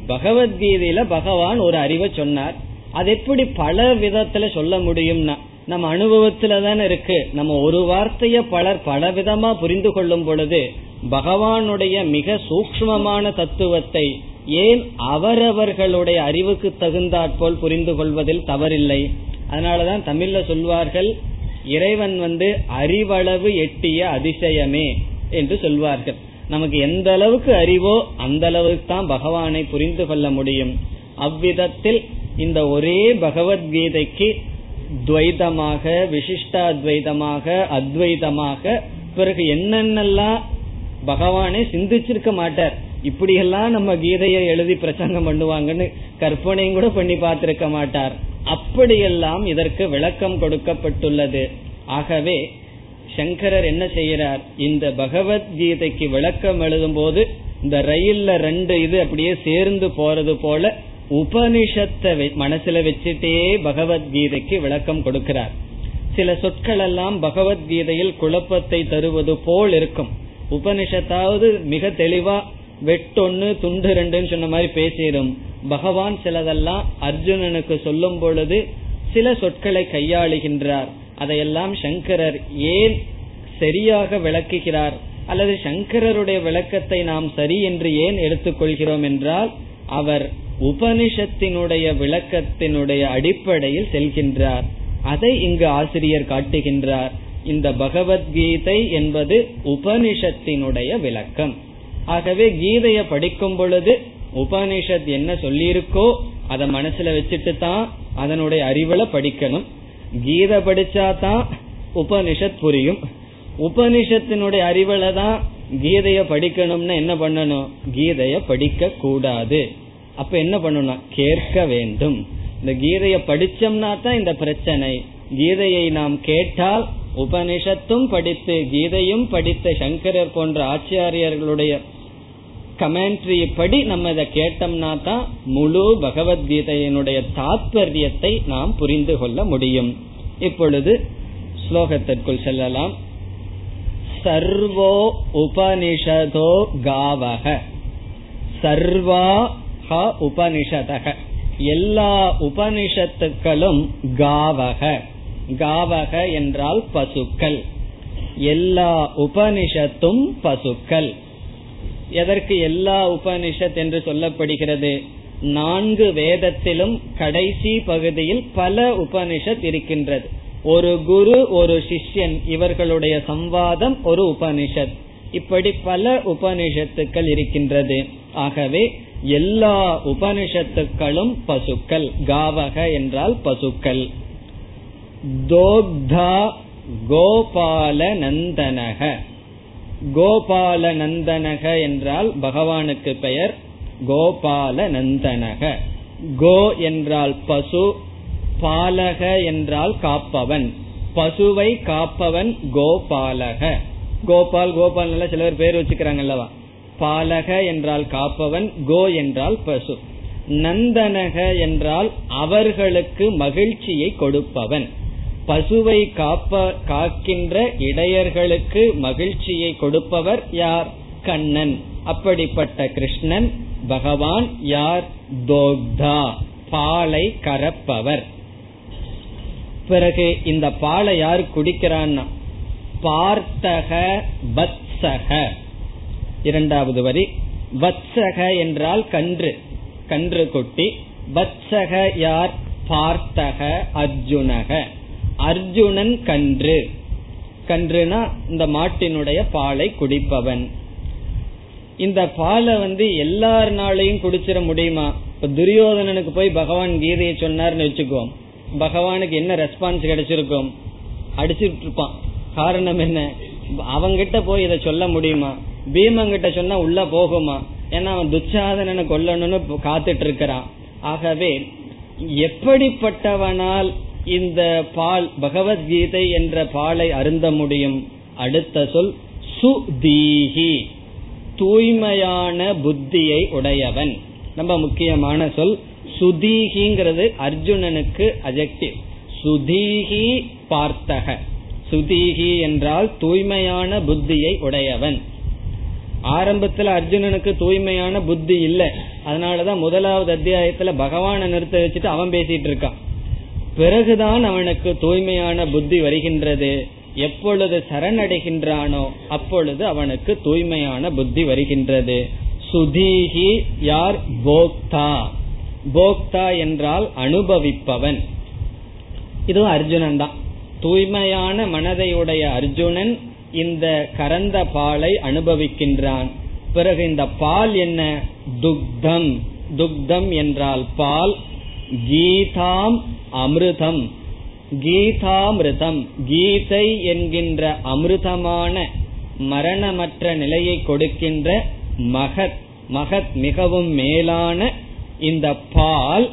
பகவத்கீதையில பகவான் ஒரு அறிவை சொன்னார். அது எப்படி பல விதத்துல சொல்ல முடியும்னா நம்ம அனுபவத்துல தானே இருக்கு. நம்ம ஒரு வார்த்தைய பலர் பல விதமா புரிந்து கொள்ளும் பொழுது பகவானுடைய மிக சூக்மமான தத்துவத்தை ஏன் அவரவர்களுடைய அறிவுக்கு தகுந்தாற்போல் புரிந்து கொள்வதில் தவறில்லை? அதனாலதான் தமிழ்ல சொல்வார்கள் இறைவன் வந்து அறிவளவு எட்டிய அதிசயமே என்று சொல்வார்கள். நமக்கு எந்த அளவுக்கு அறிவோ அந்த அளவுக்கு தான் பகவானை புரிந்து கொள்ள முடியும். அவ்விதத்தில் இந்த ஒரே பகவத்கீதைக்கு துவைதமாக விசிஷ்டாத்வைதமாக அத்வைதமாக பிறகு என்னென்னலாம் பகவானே சிந்திச்சிருக்க மாட்டார். இப்படியெல்லாம் நம்ம கீதையை எழுதி பிரசங்கம் பண்ணுவாங்கன்னு கற்பனையும் கூட பண்ணி பார்த்திருக்க மாட்டார். அப்படியெல்லாம் இதற்கு விளக்கம் கொடுக்கப்பட்டுள்ளது. ஆகவே சங்கரர் என்ன செய்யறார் இந்த பகவத்கீதைக்கு விளக்கம் எழுதும் போது இந்த ரயில்ல ரெண்டு இது அப்படியே சேர்ந்து போறது போல உபனிஷத்தை மனசுல வச்சுட்டே பகவத்கீதைக்கு விளக்கம் கொடுக்கிறார். சில சொற்கள் எல்லாம் பகவத்கீதையில் குழப்பத்தை தருவது போல் இருக்கும். உபனிஷத்தாவது மிக தெளிவா வெட்டொன்னு துண்டு ரெண்டுன்னு சொன்ன மாதிரி பேசிடும் பகவான் சிலதெல்லாம் அர்ஜுனனுக்கு சொல்லும் பொழுது சில சொற்களை கையாளுகின்றார். அதையெல்லாம் சங்கரர் ஏன் சரியாக விளக்குகிறார்? அல்லது சங்கரருடைய விளக்கத்தை நாம் சரி என்று ஏன் எடுத்துக்கொள்கிறோம் என்றால் அவர் உபனிஷத்தினுடைய விளக்கத்தினுடைய அடிப்படையில் செல்கின்றார். அதை இங்கு ஆசிரியர் காட்டுகின்றார். இந்த பகவத்கீதை என்பது உபனிஷத்தினுடைய விளக்கம். ஆகவே கீதைய படிக்கும் பொழுது உபனிஷத் என்ன சொல்லியிருக்கோ அதை மனசுல வச்சுட்டு தான் அதனுடைய அறிவுல படிக்கணும். கீதை படிச்சா தான் உபனிஷத் புரியும். உபனிஷத்தினுடைய அறிவுல தான் கீதைய படிக்கணும்னு என்ன பண்ணணும்? கீதைய படிக்க கூடாது அப்ப என்ன பண்ணணும் கேட்க வேண்டும். இந்த கீதையை படிச்சோம்னா தான் இந்த பிரச்சனை. கீதையை நாம் கேட்டால் உபனிஷத்தும் படித்து கீதையும் படித்த சங்கரர் போன்ற ஆச்சாரியர்களுடைய கமெண்ட்ரி படி நம்ம இதை கேட்டோம்னா தான் முழு பகவத்கீதையினுடைய தாத்பரியத்தை நாம் புரிந்து கொள்ள முடியும். இப்பொழுது ஸ்லோகத்திற்குள் செல்லலாம். சர்வோ உபனிஷதோ காவக. சர்வா உபனிஷதக. எல்லா உபனிஷத்துக்களும் காவக. காவக என்றால் பசுக்கள். எல்லா உபனிஷத்தும் பசுக்கள். எதற்கு எல்லா உபனிஷத் என்று சொல்லப்படுகிறது? நான்கு வேதத்திலும் கடைசி பகுதியில் பல உபனிஷத் இருக்கின்றது. ஒரு குரு ஒரு சிஷ்யன் இவர்களுடைய சம்வாதம் ஒரு உபனிஷத். இப்படி பல உபனிஷத்துக்கள் இருக்கின்றது. ஆகவே எல்லா உபனிஷத்துக்களும் பசுக்கள். காவக என்றால் பசுக்கள். தோக்தா கோபால நந்தனக கோபால நந்தனக என்றால் பகவானுக்கு பெயர். கோபால நந்தனக கோ என்றால் பசு. பாலக என்றால் காப்பவன். பசுவை காப்பவன் கோபாலக. கோபால் கோபால் சில பேர் பேர் வச்சுக்கிறாங்க அல்லவா? பாலக என்றால் காப்பவன் கோ என்றால் பசு. நந்தனக என்றால் அவர்களுக்கு மகிழ்ச்சியை கொடுப்பவன். பசுவை காப்ப காக்கின்ற இடையர்களுக்கு மகிழ்ச்சியை கொடுப்பவர் யார்? கண்ணன். அப்படிப்பட்ட கிருஷ்ணன் பகவான் யார்? தோக்தா. பாலை கரப்பவர் பிறகு இந்த பாலை யார் குடிக்கிறான்னா? பார்த்தக பத்சக இரண்டாவது வரி வத்சக என்றால் கன்று கன்று குட்டி வத்சக யார்? பார்த்தக அர்ஜுனக. அர்ஜுனன் கன்று. கன்றுனா இந்த மாட்டினுடைய பாலை குடிப்பவன். இந்த பாலை வந்து எல்லார் நாளையும் குடிச்சிட முடியுமா? இப்ப துரியோதனனுக்கு போய் பகவான் கீதையை சொன்னார்னு வச்சுக்கோம் பகவானுக்கு என்ன ரெஸ்பான்ஸ் கிடைச்சிருக்கும்? அடிச்சுட்டு இருப்பான். காரணம் என்ன? அவங்கிட்ட போய் இதை சொல்ல முடியுமா? பீமங்கிட்ட சொன்னா உள்ள போகுமா? ஏன்னா அவன் துச்சாதனனை கொல்லணும்னு காத்துட்டு இருக்கிறான் ஆகவே எப்படிப்பட்டவனால் இந்த பால் பகவத்கீதை என்ற பாலை அருந்த முடியும்? அடுத்த சொல் சுதீஹி தூய்மையான புத்தியை உடையவன். ரொம்ப முக்கியமான சொல் சுதீகிங்கிறது அர்ஜுனனுக்கு அஜெக்டிவ் சுதீகி பார்த்தக. சுதீகி என்றால் தூய்மையான புத்தியை உடையவன். ஆரம்பத்துல அர்ஜுனனுக்கு தூய்மையான புத்தி இல்லை. அதனாலதான் முதலாவது அத்தியாயத்துல பகவானை நிறுத்த வச்சுட்டு அவன் பேசிட்டு இருக்கான். பிறகுதான் அவனுக்கு தூய்மையான புத்தி வருகின்றது. எப்பொழுது சரணடைகின்றானோ அப்பொழுது அவனுக்கு தூய்மையான புத்தி வருகின்றது. சுதீகி யார்? போக்தா. போக்தா என்றால் அனுபவிப்பவன். இதுவும் அர்ஜுனன் தான் தூய்மையான மனதையுடைய அர்ஜுனன் இந்த கரந்த பாலை அனுபவிக்கின்றான். பிறகு இந்த பால் என்ன? துக்தம். துக்தம் என்றால் பால் கீதாம் அமிர்தம். கீதாமிருதம் கீதை என்கின்ற அமிர்தமான மரணமற்ற நிலையை கொடுக்கின்ற மகத் மகத் மிகவும் மேலான இந்த பால்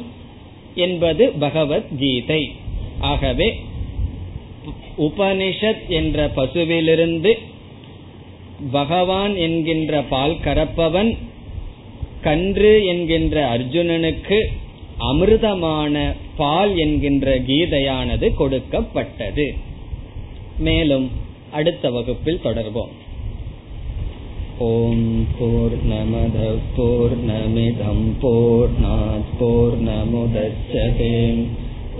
என்பது பகவத்கீதை ஆகவே உபனிஷத் என்ற பசுவிலிருந்து பகவான் என்கின்ற பால் கறப்பவன் கன்று என்கின்ற அர்ஜுனனுக்கு அமிர்தமான பால் என்கின்ற கீதையானது கொடுக்கப்பட்டது. மேலும் அடுத்த வகுப்பில் தொடர்வோம். ஓம் போர் நமத போர் நமிதம் போர் போர்